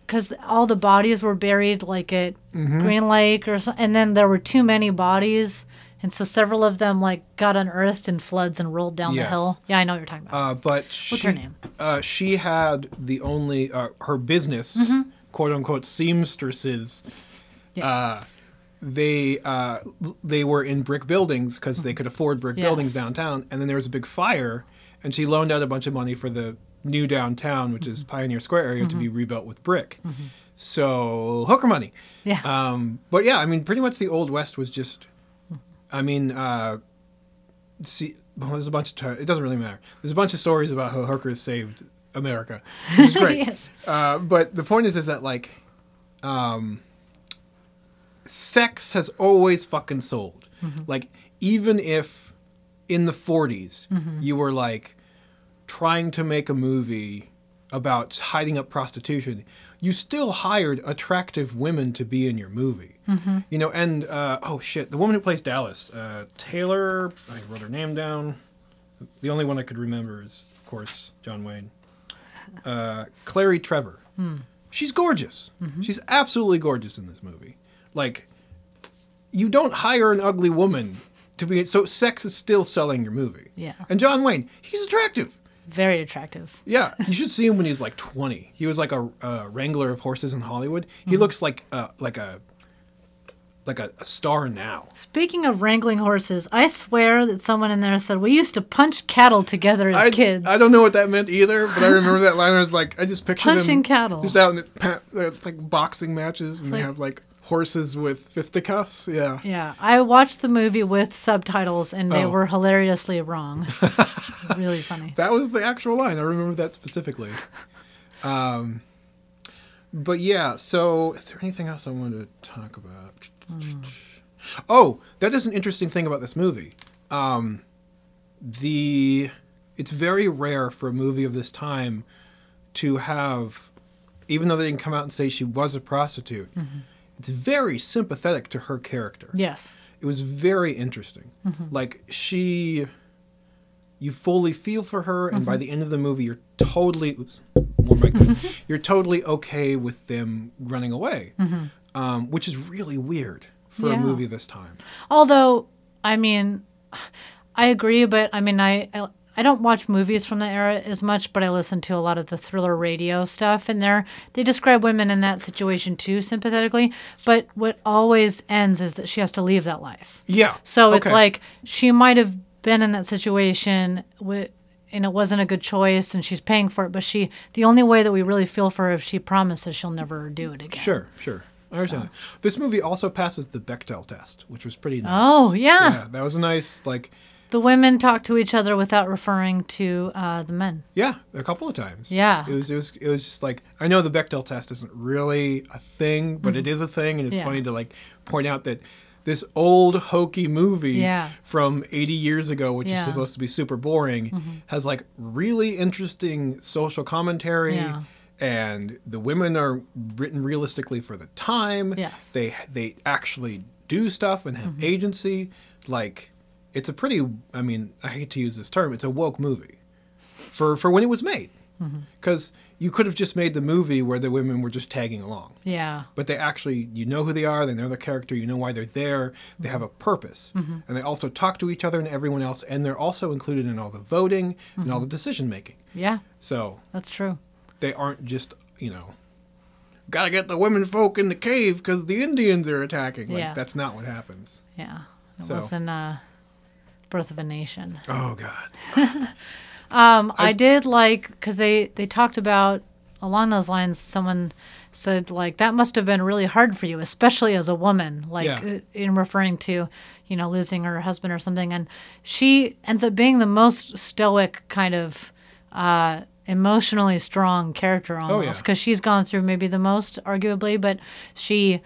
because all the bodies were buried like at Mm-hmm. Green Lake or something, and then there were too many bodies, and so several of them like got unearthed in floods and rolled down Yes. the hill. Yeah, I know what you're talking about. uh, but she, her name? Uh, she had the only uh, her business Mm-hmm. quote unquote seamstresses. Yeah. Uh, they uh, they were in brick buildings because they could afford brick buildings downtown, and then there was a big fire, and she loaned out a bunch of money for the new downtown, which Mm-hmm. is Pioneer Square area, to be rebuilt with brick. So hooker money. Yeah. Um, but yeah, I mean, pretty much the old west was just. I mean, uh, see, well, there's a bunch of. T- it doesn't really matter. There's a bunch of stories about how hookers saved America, which is (laughs) great. yes. Uh, but the point is, is that like, um, sex has always fucking sold. Like, even if in the 40s you were like trying to make a movie about hiding up prostitution, you still hired attractive women to be in your movie. You know, and uh, oh shit, the woman who plays Dallas, uh, Taylor, I wrote her name down. The only one I could remember is, of course, John Wayne. Uh, Claire Trevor. She's gorgeous. She's absolutely gorgeous in this movie. Like, you don't hire an ugly woman to be. So, sex is still selling your movie. Yeah. And John Wayne, he's attractive. Very attractive. Yeah, you should see him when he's like 20. He was like a, a wrangler of horses in Hollywood. He looks like uh, like a like a, a star now. Speaking of wrangling horses, I swear that someone in there said we used to punch cattle together as I, kids. I don't know what that meant either, but I remember that line. I was like, I just pictured Punching cattle. just out in the, like boxing matches, and they like- have like horses with fisticuffs. Yeah, Yeah, I watched the movie with subtitles and they Oh. were hilariously wrong. (laughs) really funny. that was the actual line. I remember that specifically. (laughs) Um, but yeah, so is there anything else I wanted to talk about? Oh, that is an interesting thing about this movie. Um, the it's very rare for a movie of this time to have, even though they didn't come out and say she was a prostitute, it's very sympathetic to her character Yes. it was very interesting. Mm-hmm. Like she, you fully feel for her, and by mm-hmm. the end of the movie, you're totally oops, more mic please. Mm-hmm. you're totally okay with them running away, um, which is really weird for a movie this time. Although, I mean, I agree, but I mean, I I- I don't watch movies from the era as much, but I listen to a lot of the thriller radio stuff, and there they describe women in that situation too sympathetically. But what always ends is that she has to leave that life. Yeah. So it's like she might have been in that situation with. And it wasn't a good choice, and she's paying for it. But she, the only way that we really feel for her, if she promises she'll never do it again. Sure, sure. I understand. that. This movie also passes the Bechdel test, which was pretty nice. Oh, yeah. yeah. that was a nice like. The women talk to each other without referring to uh, the men. Yeah, a couple of times. Yeah. It was it was it was just like I know the Bechdel test isn't really a thing, but it is a thing and it's Mm-hmm. Yeah. funny to like point out that this old hokey movie Yeah. from 80 years ago which is Yeah. Mm-hmm. supposed to be super boring has like really interesting social commentary and the women are written realistically for the time. Yes. Mm-hmm. They they actually do stuff and have agency like it's a pretty I mean, I hate to use this term, it's a woke movie for for when it was made. Mm-hmm. Because you could have just made the movie where the women were just tagging along, Yeah. but they actually you know who they are, they know the character, you know why they're there, they have a purpose, Mm-hmm. and they also talk to each other and everyone else, and they're also included in all the voting and Mm-hmm. all the decision making. Yeah. So That's true. they aren't just you know. Gotta get the women folk in the cave because the Indians are attacking. Like Yeah. that's not what happens. Yeah. It So- was in uh, Birth of a Nation. Oh God. (laughs) Um, I, did like because they they talked about along those lines. Someone said like that must have been really hard for you, especially as a woman. Like Yeah. uh, in referring to you know losing her husband or something, and she ends up being the most stoic kind of. Uh, emotionally strong character Oh, yeah. because she's gone through maybe the most arguably but she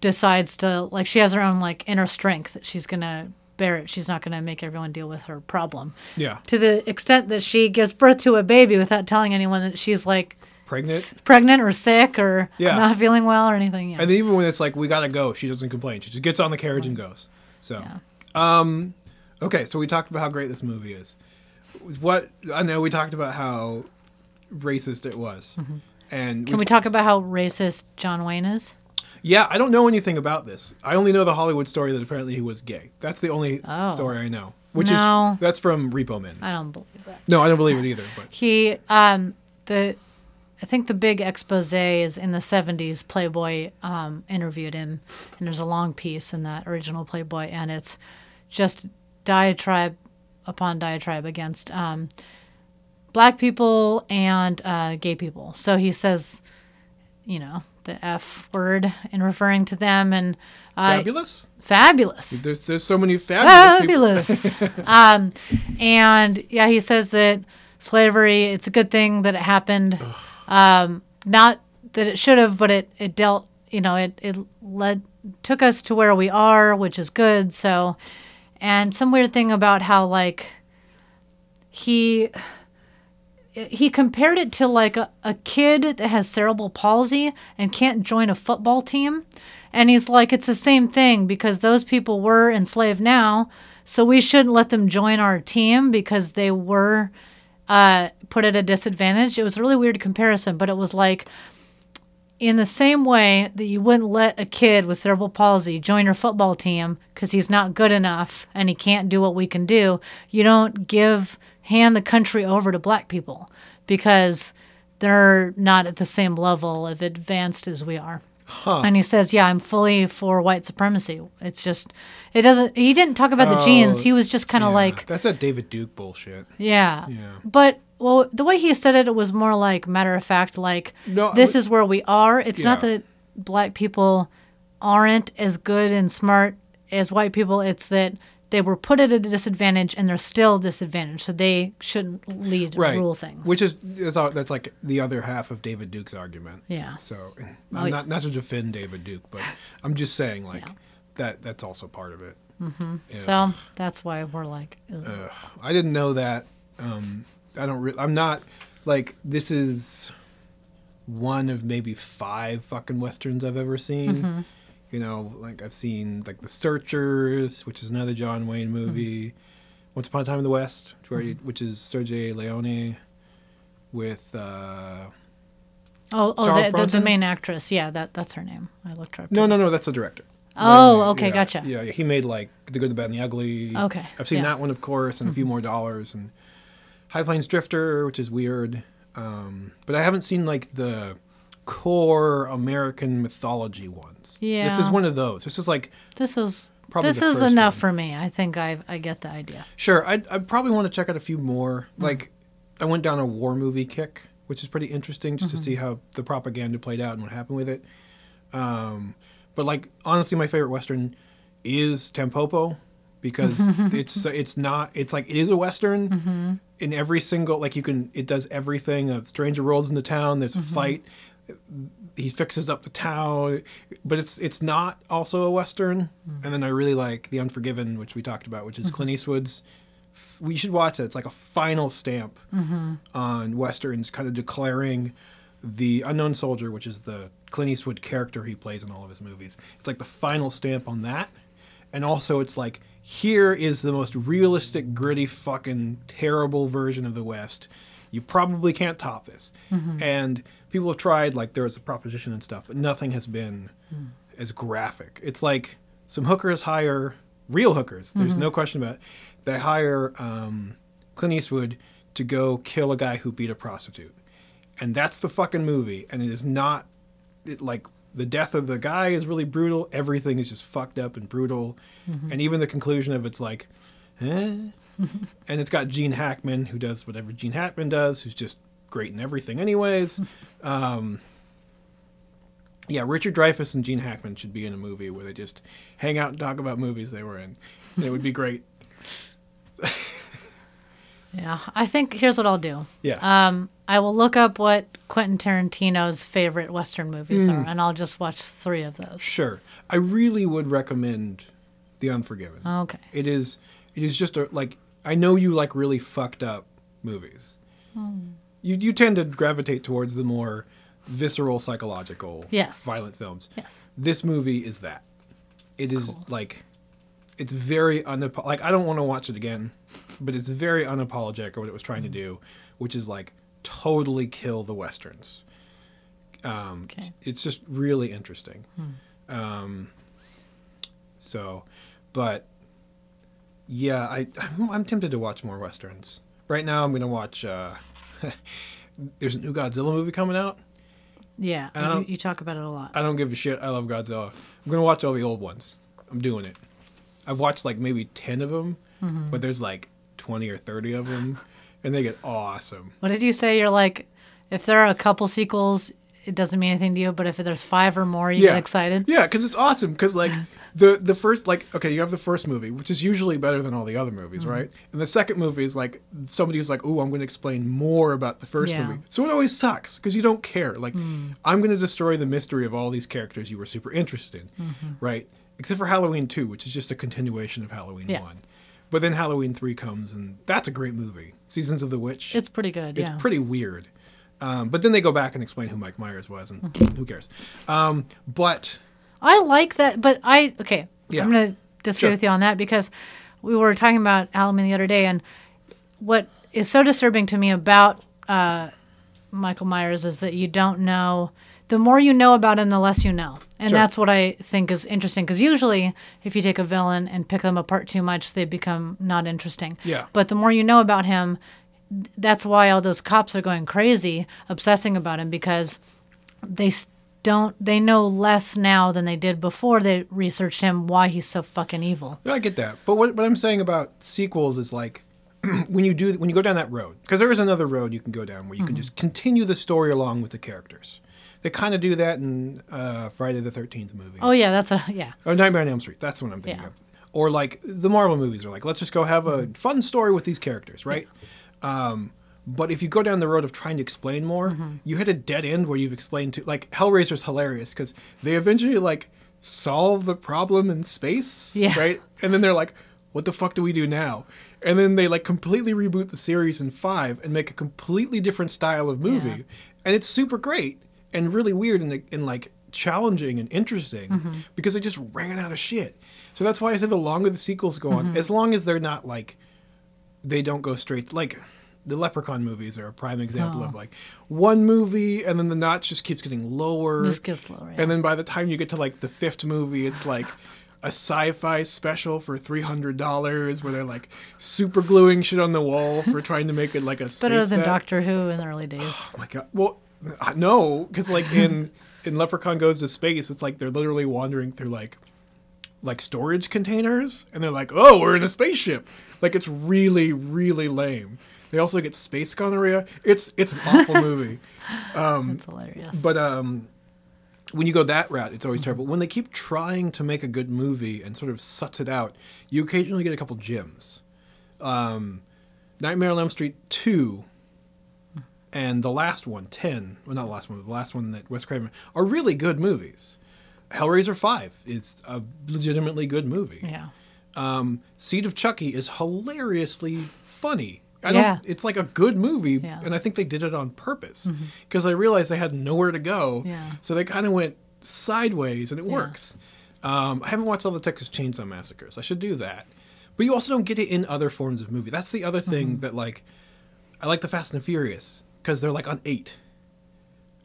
decides to like she has her own like inner strength that she's gonna bear it she's not gonna make everyone deal with her problem Yeah. to the extent that she gives birth to a baby without telling anyone that she's like Pregnant. s- pregnant or sick or Yeah. not feeling well or anything. Yeah. And even when it's like we gotta go, she doesn't complain. She just gets on the carriage and goes. So, um, okay. So we talked about how great this movie is. What I know, we talked about how racist it was, and Mm-hmm. Can we talk about how racist John Wayne is? Yeah, I don't know anything about this. I only know the Hollywood story that apparently he was gay. That's the only Oh. story I know. Which No. is that's from Repo Man. I don't believe that. No, I don't believe it either. But He um the I think the big expose is in the 70s. Playboy um, interviewed him, and there's a long piece in that original Playboy, and it's just diatribe upon diatribe against um, black people and uh, gay people. So he says, you know, the F word in referring to them, and uh, Fabulous. fabulous There's there's so many fabulous. fabulous. (laughs) um, and yeah, he says that slavery. It's a good thing that it happened. Um, not that it should have, but it it dealt. You know, it it led took us to where we are, which is good. So, and some weird thing about how like he he compared it to like a, a kid that has cerebral palsy and can't join a football team. And he's like, it's the same thing because those people were enslaved now. So we shouldn't let them join our team because they were uh, put at a disadvantage. It was a really weird comparison, but it was like, in the same way that you wouldn't let a kid with cerebral palsy join your football team because he's not good enough and he can't do what we can do, you don't give hand the country over to black people because they're not at the same level of advanced as we are. And he says, "Yeah, I'm fully for white supremacy. It's just, it doesn't. He didn't talk about the genes. Oh, He was just kind of oh, Yeah, like, that's a David Duke bullshit. yeah. Yeah. But well, the way he said it, it was more like matter of fact, like No, this I- is where we are. It's not that black people aren't as good and smart as white people. It's that they were put at a disadvantage and they're still disadvantaged, so they shouldn't lead Right. rule things. Which is that's, all, that's like the other half of David Duke's argument. Yeah. So Oh, I'm yeah. not not to defend David Duke, but I'm just saying like Yeah. that that's also part of it. Yeah. so that's why we're like. I didn't know that. Um, I don't. Re- I'm not like this is one of maybe five fucking westerns I've ever seen. Mm-hmm. You know, like I've seen like The Searchers, which is another John Wayne movie. Once Upon a Time in the West, where he, which is Sergio Leone with uh, oh, oh, the, the, the main actress, yeah, that that's her name. I looked her up. no, no, no, that's the director. Oh, Leone, okay, yeah, gotcha. Yeah, yeah, he made like The Good, the Bad, and the Ugly. Okay, I've seen yeah. Mm-hmm. that one, of course, and a few more dollars, and High Plains Drifter, which is weird. Um, but I haven't seen like the core American mythology ones. Yeah. this is one of those. This is like This is Probably this is enough one. for me. I think I I get the idea. Sure, I I probably want to check out a few more. Mm. Like, I went down a war movie kick, which is pretty interesting, just Mm-hmm. to see how the propaganda played out and what happened with it. Um, but like, honestly, my favorite western is Tampopo because (laughs) it's it's not it's like it is a western Mm-hmm. in every single like you can it does everything. A stranger rolls in the town. There's a Mm-hmm. fight. He fixes up the town, but it's it's not also a western. Mm. And then I really like The Unforgiven, which we talked about, which is Mm-hmm. Clint Eastwood's we should watch it. It's like a final stamp Mm-hmm. on westerns, kind of declaring the unknown soldier, which is the Clint Eastwood character he plays in all of his movies. It's like the final stamp on that, and also it's like here is the most realistic, gritty, fucking terrible version of the West. You probably can't top this. And people have tried, like there was a proposition and stuff, but nothing has been as graphic. It's like some hookers hire real hookers. There's no question about it. They hire um, Clint Eastwood to go kill a guy who beat a prostitute, and that's the fucking movie. And it is not it, like the death of the guy is really brutal. Everything is just fucked up and brutal, and even the conclusion of it's like, eh. (laughs) and it's got Gene Hackman who does whatever Gene Hackman does, who's just great in everything, anyways. (laughs) Um, yeah, Richard Dreyfuss and Gene Hackman should be in a movie where they just hang out and talk about movies they were in. It would be great. (laughs) Yeah, I think here's what I'll do. Yeah. Um, I will look up what Quentin Tarantino's favorite Western movies are, and I'll just watch three of those. Sure. I really would recommend The Unforgiven. Okay. It is it is just a like I know you like really fucked up movies. You you tend to gravitate towards the more visceral psychological Yes. violent films. Yes. This movie is that. It is like it's very unapo- like I don't want to watch it again, but it's very unapologetic of what it was trying to do, which is like totally kill the westerns. Um, Okay. It's just really interesting. Um, so, but yeah, I I'm, I'm tempted to watch more westerns. Right now, I'm gonna watch. Uh, (laughs) there's a new Godzilla movie coming out. Yeah, you, you talk about it a lot. I don't give a shit. I love Godzilla. I'm gonna watch all the old ones. I'm doing it. I've watched like maybe ten of them, Mm-hmm. but there's like twenty or thirty of them, and they get awesome. What did you say? You're like, if there are a couple sequels, it doesn't mean anything to you. But if there's five or more, you Yeah, get excited. Yeah, because it's awesome. Because like (laughs) the the first like okay, you have the first movie, which is usually better than all the other movies, Mm-hmm. right? And the second movie is like somebody who's like, oh, I'm going to explain more about the first Yeah. movie." So it always sucks because you don't care. Like, Mm. I'm going to destroy the mystery of all these characters you were super interested in, Mm-hmm. right? Except for Halloween two, which is just a continuation of Halloween Yeah. one. But then Halloween three comes, and that's a great movie. Seasons of the Witch. It's pretty good. It's yeah. pretty weird. Um, but then they go back and explain who Mike Myers was, and Mm-hmm. who cares? Um, but I like that, but I okay. Yeah. I'm gonna disagree Sure. with you on that because we were talking about Halloween the other day, and what is so disturbing to me about uh, Michael Myers is that you don't know. The more you know about him, the less you know, and Sure. that's what I think is interesting. Because usually, if you take a villain and pick them apart too much, they become not interesting. Yeah. But the more you know about him, that's why all those cops are going crazy, obsessing about him because they don't they know less now than they did before they researched him why he's so fucking evil yeah, I get that. But what, what I'm saying about sequels is like (clears throat) when you do when you go down that road, because there is another road you can go down where you Mm-hmm. can just continue the story along with the characters. They kind of do that in uh, Friday the Thirteenth movie. oh yeah that's a yeah Or Nightmare on Elm Street. That's what I'm thinking Yeah. of. Or like the Marvel movies are like, let's just go have a fun story with these characters, right? Um, but if you go down the road of trying to explain more, Mm-hmm. you hit a dead end where you've explained to like Hellraiser's hilarious because they eventually like solve the problem in space, Yeah. right? And then they're like, what the fuck do we do now? And then they like completely reboot the series in five and make a completely different style of movie, Yeah. and it's super great and really weird and, and like challenging and interesting Mm-hmm. because they just ran out of shit. So that's why I said the longer the sequels go Mm-hmm. on, as long as they're not like they don't go straight like the Leprechaun movies are a prime example of like one movie and then the notch just keeps getting lower. Just gets lower, yeah. And then by the time you get to like the fifth movie, it's like a sci-fi special for three hundred dollars where they're like super gluing shit on the wall for (laughs) trying to make it like a better than set. doctor who in the early days (gasps) Oh my god. Well, uh, no, because like in in Leprechaun Goes to Space, it's like they're literally wandering through like like storage containers, and they're like, "Oh, we're in a spaceship." Like it's really really lame. They also get space gonorrhea. It's it's an awful (laughs) movie. that's hilarious But um, when you go that route, it's always terrible. When they keep trying to make a good movie and sort of suts it out, you occasionally get a couple gems. Um, Nightmare on Elm Street two and the last one, 10, well, not the last one, the last one that Wes Craven, are really good movies. Hellraiser 5 is a legitimately good movie. yeah Um, Seed of Chucky is hilariously funny. I Yeah. don't, it's like a good movie, Yeah. and I think they did it on purpose because I realized they had nowhere to go. Yeah. So they kind of went sideways, and it Yeah. works. Um, I haven't watched all the Texas Chainsaw Massacres. I should do that. But you also don't get it in other forms of movie. That's the other thing that like I like the Fast and the Furious because they're like on eight.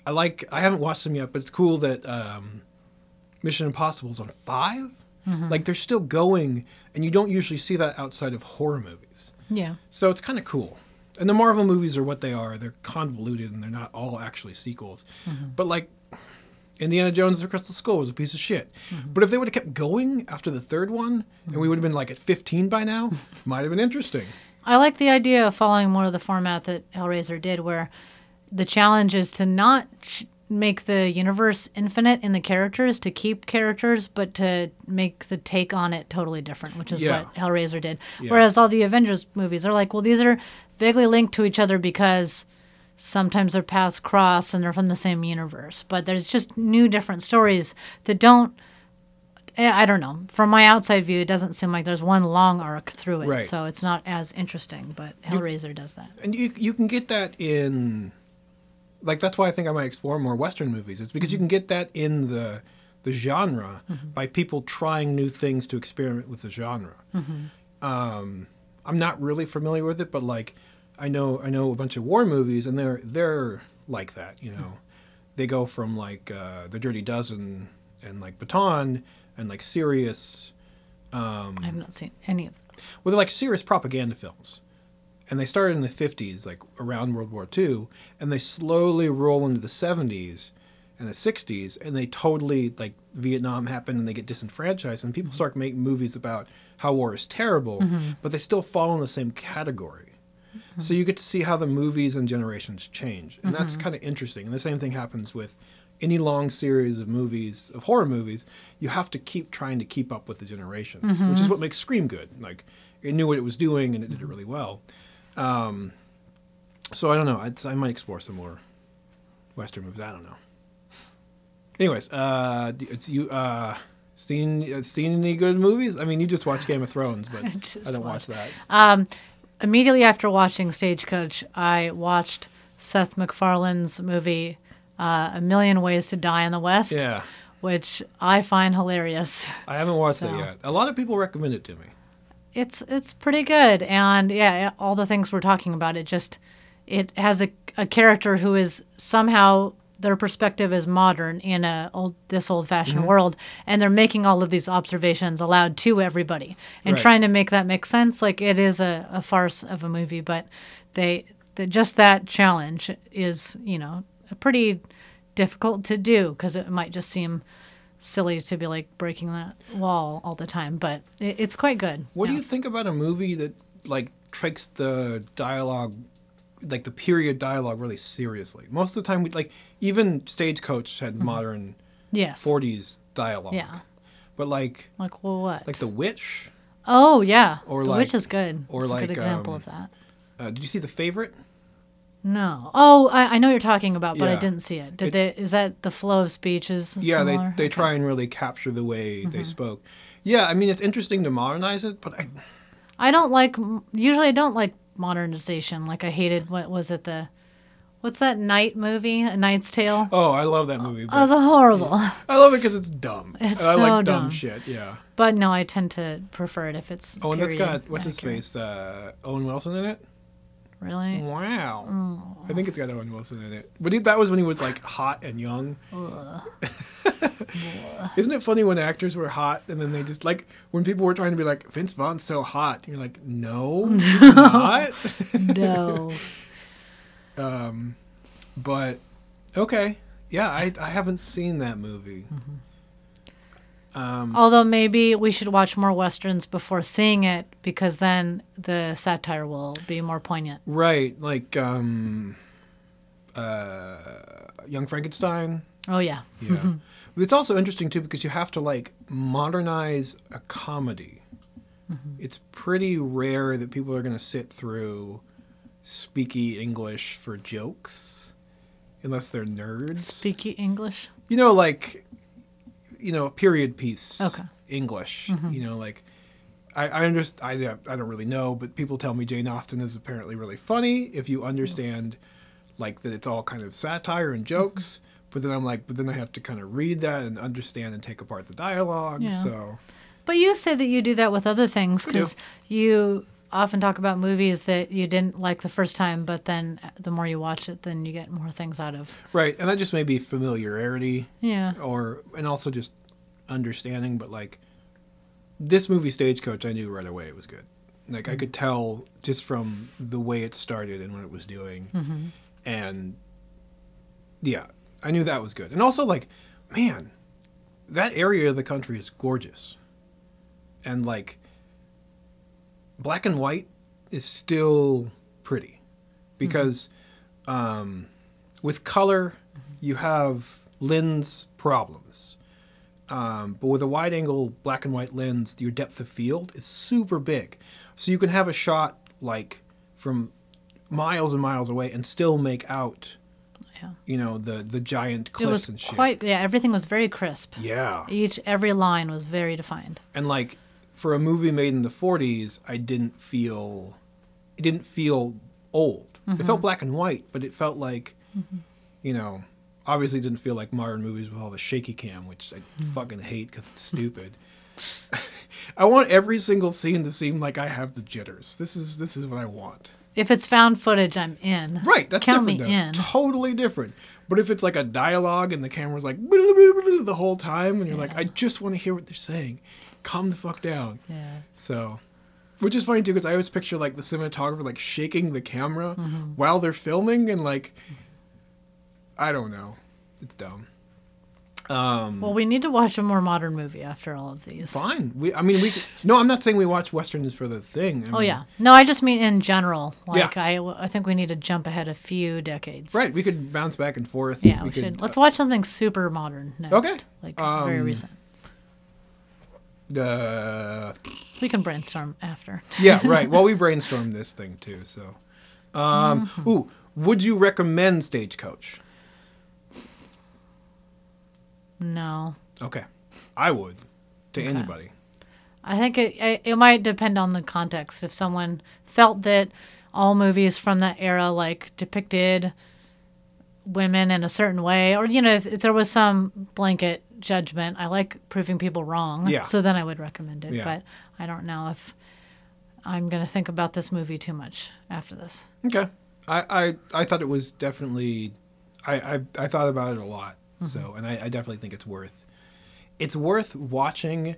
I like I haven't watched them yet, but it's cool that um, Mission Impossible is on 5 mm-hmm. Like they're still going, and you don't usually see that outside of horror movies. yeah So it's kind of cool. And the Marvel movies are what they are. They're convoluted and they're not all actually sequels. Mm-hmm. But like Indiana Jones and the Crystal Skull was a piece of shit. Mm-hmm. But if they would have kept going after the third one and we would have been like at 15 by now, (laughs) might have been interesting. I like the idea of following more of the format that Hellraiser did, where the challenge is to not ch- make the universe infinite in the characters, to keep characters, but to make the take on it totally different, which is Yeah. what Hellraiser did. Yeah. Whereas all the Avengers movies are like, well, these are vaguely linked to each other because sometimes their paths cross and they're from the same universe, but there's just new, different stories that don't. eh, I don't know. From my outside view, it doesn't seem like there's one long arc through it, Right. so it's not as interesting. But Hellraiser does that. And you you can get that in like that's why I think I might explore more western movies. It's because you can get that in the the genre by people trying new things to experiment with the genre. Um, I'm not really familiar with it, but like I know I know a bunch of war movies, and they're they're like that. You know, they go from like uh, the Dirty Dozen and like Patton and like serious. I have not seen any of those. Well, they're like serious propaganda films. And they started in the 50s, like around World War II, and they slowly roll into the 70s and the 60s, and they totally like Vietnam happened, and they get disenfranchised, and people start making movies about how war is terrible, mm-hmm. but they still fall in the same category. Mm-hmm. So you get to see how the movies and generations change, and that's mm-hmm. kind of interesting. And the same thing happens with any long series of movies of horror movies. You have to keep trying to keep up with the generations, which is what makes Scream good. Like it knew what it was doing, and it did it really well. Um, so I don't know. I'd, I might explore some more Western movies. I don't know. Anyways, uh, it's you. Uh, seen uh, seen any good movies? I mean, you just watched Game of Thrones, but (laughs) I, just don't watch that. Um, immediately after watching Stagecoach, I watched Seth MacFarlane's movie uh, A Million Ways to Die in the West, Yeah, which I find hilarious. I haven't watched So- it yet. A lot of people recommend it to me. It's it's pretty good, and yeah, all the things we're talking about. It just it has a, a character who is somehow their perspective is modern in a old this old fashioned Mm-hmm. world, and they're making all of these observations aloud to everybody and Right. trying to make that make sense. Like it is a, a farce of a movie, but they the, just that challenge is you know pretty difficult to do because it might just seem silly to be like breaking that wall all the time, but it, it's quite good. What do you think about a movie that like takes the dialogue, like the period dialogue, really seriously? Most of the time, we like even Stagecoach had modern Yes. '40s dialogue. Mm-hmm. Yeah. But like Like well, what? like The Witch. oh yeah. or the like- witch is good. or It's a like, good example um, of that. Uh, did you see The Favorite? No. Oh, I, I know you're talking about, but I didn't see it. Did It's- they? Is that the flow of speech is Yeah, they similar? they Okay. Mm-hmm. try and really capture the way they spoke. Yeah, I mean it's interesting to modernize it, but I, I don't like. Usually, I don't like modernization. Like I hated what was it the, what's that night movie? A Knight's Tale. oh, I love that movie. That was horrible. I love it because it's dumb. (laughs) It's I like so dumb, dumb. shit. Yeah. But no, I tend to prefer it if it's. Oh, and that's got what's his face? Uh, Owen Wilson in it. Really? Wow. I think it's got Owen Wilson in it. But he, that was when he was like hot and young. (laughs) Isn't it funny when actors were hot and then they just like when people were trying to be like Vince Vaughn's so hot, you're like, no, he's (laughs) not. (laughs) no. Um, but okay, yeah, I I haven't seen that movie. Although maybe we should watch more westerns before seeing it because then the satire will be more poignant. Right, like um, uh, Young Frankenstein. Oh yeah. Yeah. (laughs) it's also interesting too because you have to like modernize a comedy. It's pretty rare that people are going to sit through speaky English for jokes unless they're nerds. Speaky English. you know like you know period piece Okay. English, mm-hmm. you know like I, I understand. I, I don't really know, but people tell me Jane Austen is apparently really funny if you understand, like that it's all kind of satire and jokes. Mm-hmm. But then I'm like, but then I have to kind of read that and understand and take apart the dialogue. Yeah. So But you say that you do that with other things because you often talk about movies that you didn't like the first time, but then the more you watch it, then you get more things out of. right, and that just may be familiarity Yeah. or and also just understanding. But like this movie, Stagecoach, I knew right away it was good. Like I could mm-hmm. tell just from the way it started and what it was doing, mm-hmm. and yeah, I knew that was good. And also, like, man, that area of the country is gorgeous, and like black and white is still pretty because um, with color you have lens problems. Um, but with a wide angle black and white lens, your depth of field is super big. So you can have a shot like from miles and miles away and still make out, Yeah. you know, the, the giant It cliffs was and shit. quite, yeah, everything was very crisp. yeah. Each, every line was very defined. And like for a movie made in the 40s, I didn't feel it didn't feel old. It mm-hmm. felt black and white, but it felt like mm-hmm. you know, obviously it didn't feel like modern movies with all the shaky cam, which I mm-hmm. fucking hate cuz it's stupid. (laughs) I want every single scene to seem like I have the jitters. This is this is what I want. If it's found footage, I'm in. Right, that's Count different me though. in. Totally different. But if it's like a dialogue and the camera's like (laughs) the whole time and you're like, I just want to hear what they're saying. Calm the fuck down. Yeah. So, Which is funny too, because I always picture like the cinematographer like shaking the camera Mm-hmm. while they're filming, and like, I don't know, it's dumb. Well, we need to watch a more modern movie after all of these. Fine. We, I mean, we. (laughs) could- No, I'm not saying we watch westerns for the thing. I Oh mean, yeah. No, I just mean in general. Yeah. Like I, I think we need to jump ahead a few decades. Right. We could bounce back and forth. Yeah, we, could, should. Let's watch something super modern next. Okay. Like very Um, recent. Uh, We can brainstorm after. yeah. Right. (laughs) Well, we brainstormed this thing too. So, um, Mm-hmm. ooh, would you recommend Stagecoach? No. Okay, I would to anybody. I think it, it it might depend on the context. If someone felt that all movies from that era like depicted women in a certain way, or you know, if, if there was some blanket judgment, I like proving people wrong. Yeah. So then I would recommend it. Yeah. But I don't know if I'm gonna think about this movie too much after this. Okay. I, I, I thought it was definitely I, I, I thought about it a lot. Mm-hmm. So and I, I definitely think it's worth it's worth watching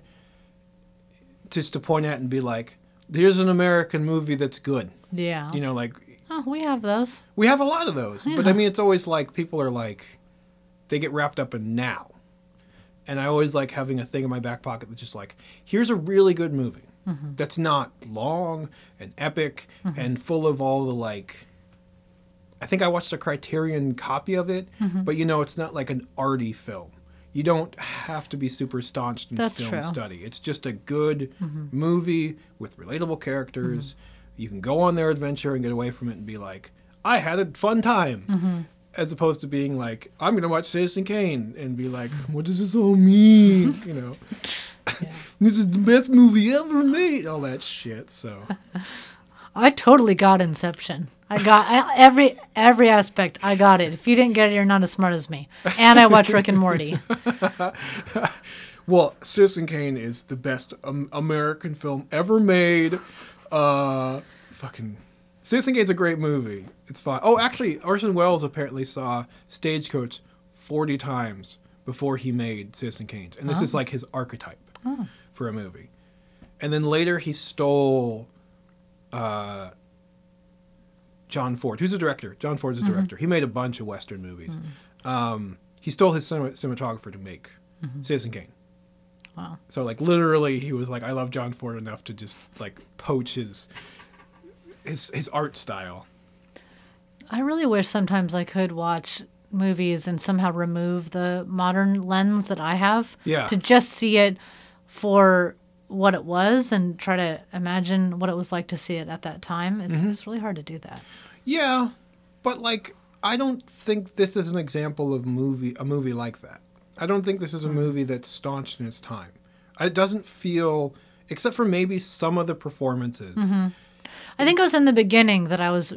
just to point at and be like, here's an American movie that's good. Yeah. You know, like oh, we have those. we have a lot of those. But I mean it's always like people are like they get wrapped up in now. And I always like having a thing in my back pocket that's just like, here's a really good movie mm-hmm. that's not long and epic mm-hmm. and full of all the like. I think I watched a Criterion copy of it, mm-hmm. but you know, it's not like an arty film. You don't have to be super staunch in That's film true. study. It's just a good movie with relatable characters. You can go on their adventure and get away from it and be like, I had a fun time. As opposed to being like, I'm gonna watch Citizen Kane and be like, what does this all mean? You know, (laughs) this is the best movie ever made. All that shit. So (laughs) I totally got Inception. I got I, every every aspect. I got it. If you didn't get it, you're not as smart as me. And I watched Rick and Morty. (laughs) Well, Citizen Kane is the best um, American film ever made. Uh, fucking Citizen Kane's a great movie. It's fine. Oh, actually, Orson Welles apparently saw Stagecoach forty times before he made Citizen Kane's, and this is like his archetype for a movie. And then later he stole uh, John Ford, who's a director. John Ford's a director. He made a bunch of Western movies. Um, he stole his cinema- cinematographer to make Citizen Kane. Wow. So like literally, he was like, I love John Ford enough to just like poach his his his art style. I really wish sometimes I could watch movies and somehow remove the modern lens that I have. Yeah. To just see it for what it was and try to imagine what it was like to see it at that time. It's, Mm-hmm. it's really hard to do that. Yeah, but like I don't think this is an example of movie a movie like that. I don't think this is a movie that's staunch in its time. It doesn't feel, except for maybe some of the performances. I think it was in the beginning that I was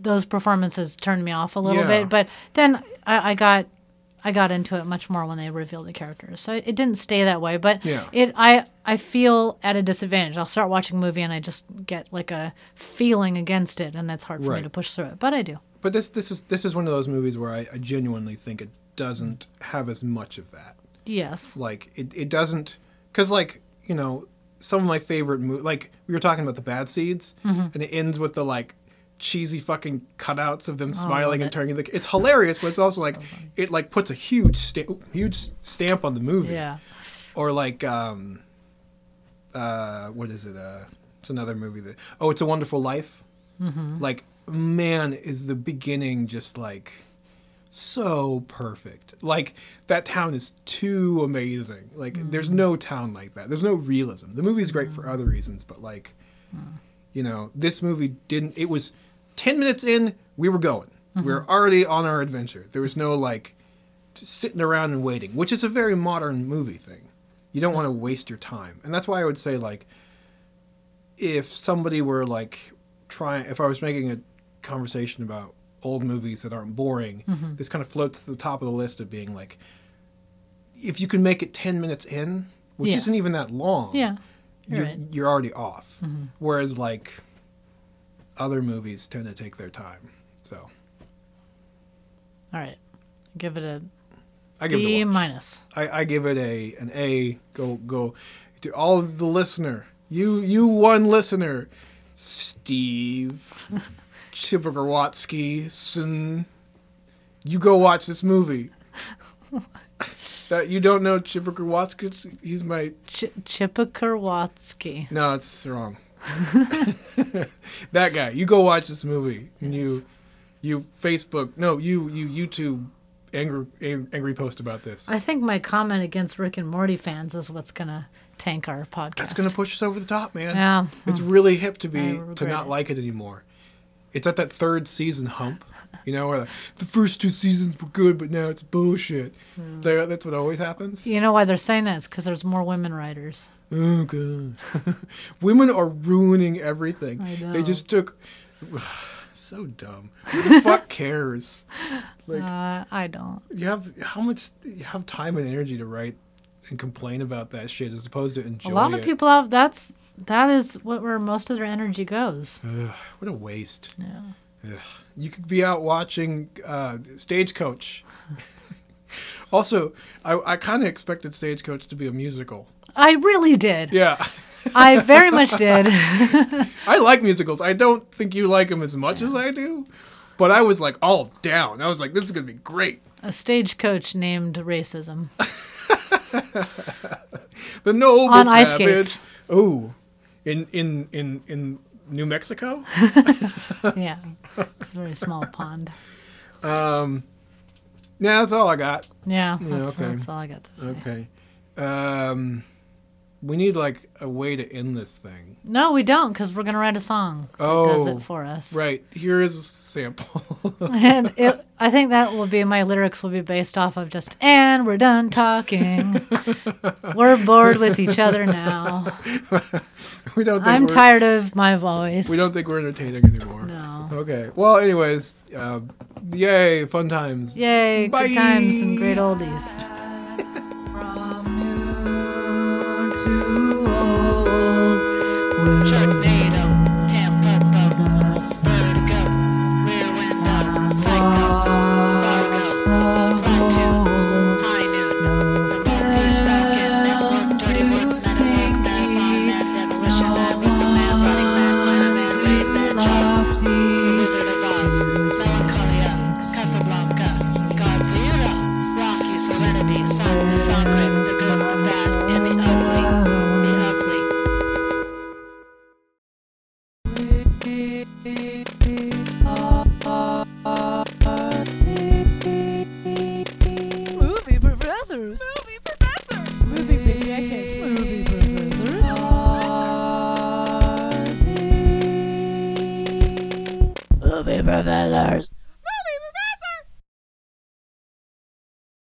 those performances turned me off a little Yeah. bit, but then I, I got I got into it much more when they revealed the characters. So it, it didn't stay that way, but Yeah. it I I feel at a disadvantage. I'll start watching a movie and I just get like a feeling against it, and it's hard for me to push through it. But I do. But this this is this is one of those movies where I, I genuinely think it doesn't have as much of that. Yes. like it, it doesn't because like you know some of my favorite movies. like we were talking about the bad seeds and it ends with the like cheesy fucking cutouts of them smiling and turning the it's hilarious but it's (laughs) also like it like puts a huge sta- huge stamp on the movie. Yeah. or like um uh what is it uh it's another movie that oh it's a wonderful life. Like man is the beginning just like so perfect. Like that town is too amazing. Like there's mm. no town like that. There's no realism. The movie's great for other reasons but like mm. you know this movie didn't it was 10 minutes in we were going. We were already on our adventure. There was no like sitting around and waiting which is a very modern movie thing. You don't want to waste your time. And that's why i would say like if somebody were like trying if i was making a conversation about old movies that aren't boring this kind of floats to the top of the list of being like if you can make it 10 minutes in which Yes. isn't even that long Yeah. You're you're, right. Mm-hmm. you're already off whereas like other movies tend to take their time so All right. Give it a i give it B a watch. minus. I, I give it a an a go go to all of the listener You you one listener, Steve (laughs) Chipperwatsky, son. You go watch this movie. (laughs) that you don't know Chipperwatsky? He's my Ch- no, it's wrong. (laughs) that guy. You go watch this movie and you you Facebook no you you YouTube angry angry post about this. I think my comment against Rick and Morty fans is what's gonna tank our podcast. That's gonna push us over the top, man. Yeah. It's really hip to be to not it. like it anymore. It's at that third season hump, you know, where like, the first two seasons were good, but now it's bullshit. There, that's what always happens. You know why they're saying that? It's because there's more women writers. Oh god, (laughs) women are ruining everything. I They just took. (sighs) so dumb. Who the fuck (laughs) cares? Like Uh, I don't. you have how much you have time and energy to write and complain about that shit as opposed to enjoy A lot it. of people have. That's that is what where most of their energy goes. Ugh, what a waste. Yeah. Ugh. You could be out watching uh, Stagecoach. (laughs) also, I, I kind of expected Stagecoach to be a musical. I really did. Yeah, (laughs) I very much (laughs) did. I like musicals. I don't think you like them as much as I do, but I was like all down. I was like, this is gonna be great. A stagecoach named racism. The noble On ice savage. skates. Oh, in in in in New Mexico. (laughs) Yeah, it's a very small pond. Um, yeah, that's all I got. Yeah, that's, okay. that's all I got to say. Okay. Um, we need like a way to end this thing. No, we don't, because we're gonna write a song that does Oh, it for us. Right. Here is a sample. (laughs) And it, I think that will be my lyrics will be based off of just and we're done talking. (laughs) we're bored with each other now. (laughs) we don't. Think I'm tired of my voice. We don't think we're entertaining anymore. No. Okay. Well, anyways, uh, yay, fun times. Yay, Bye. good times and great oldies. Sharknado, Tampa, Vertigo,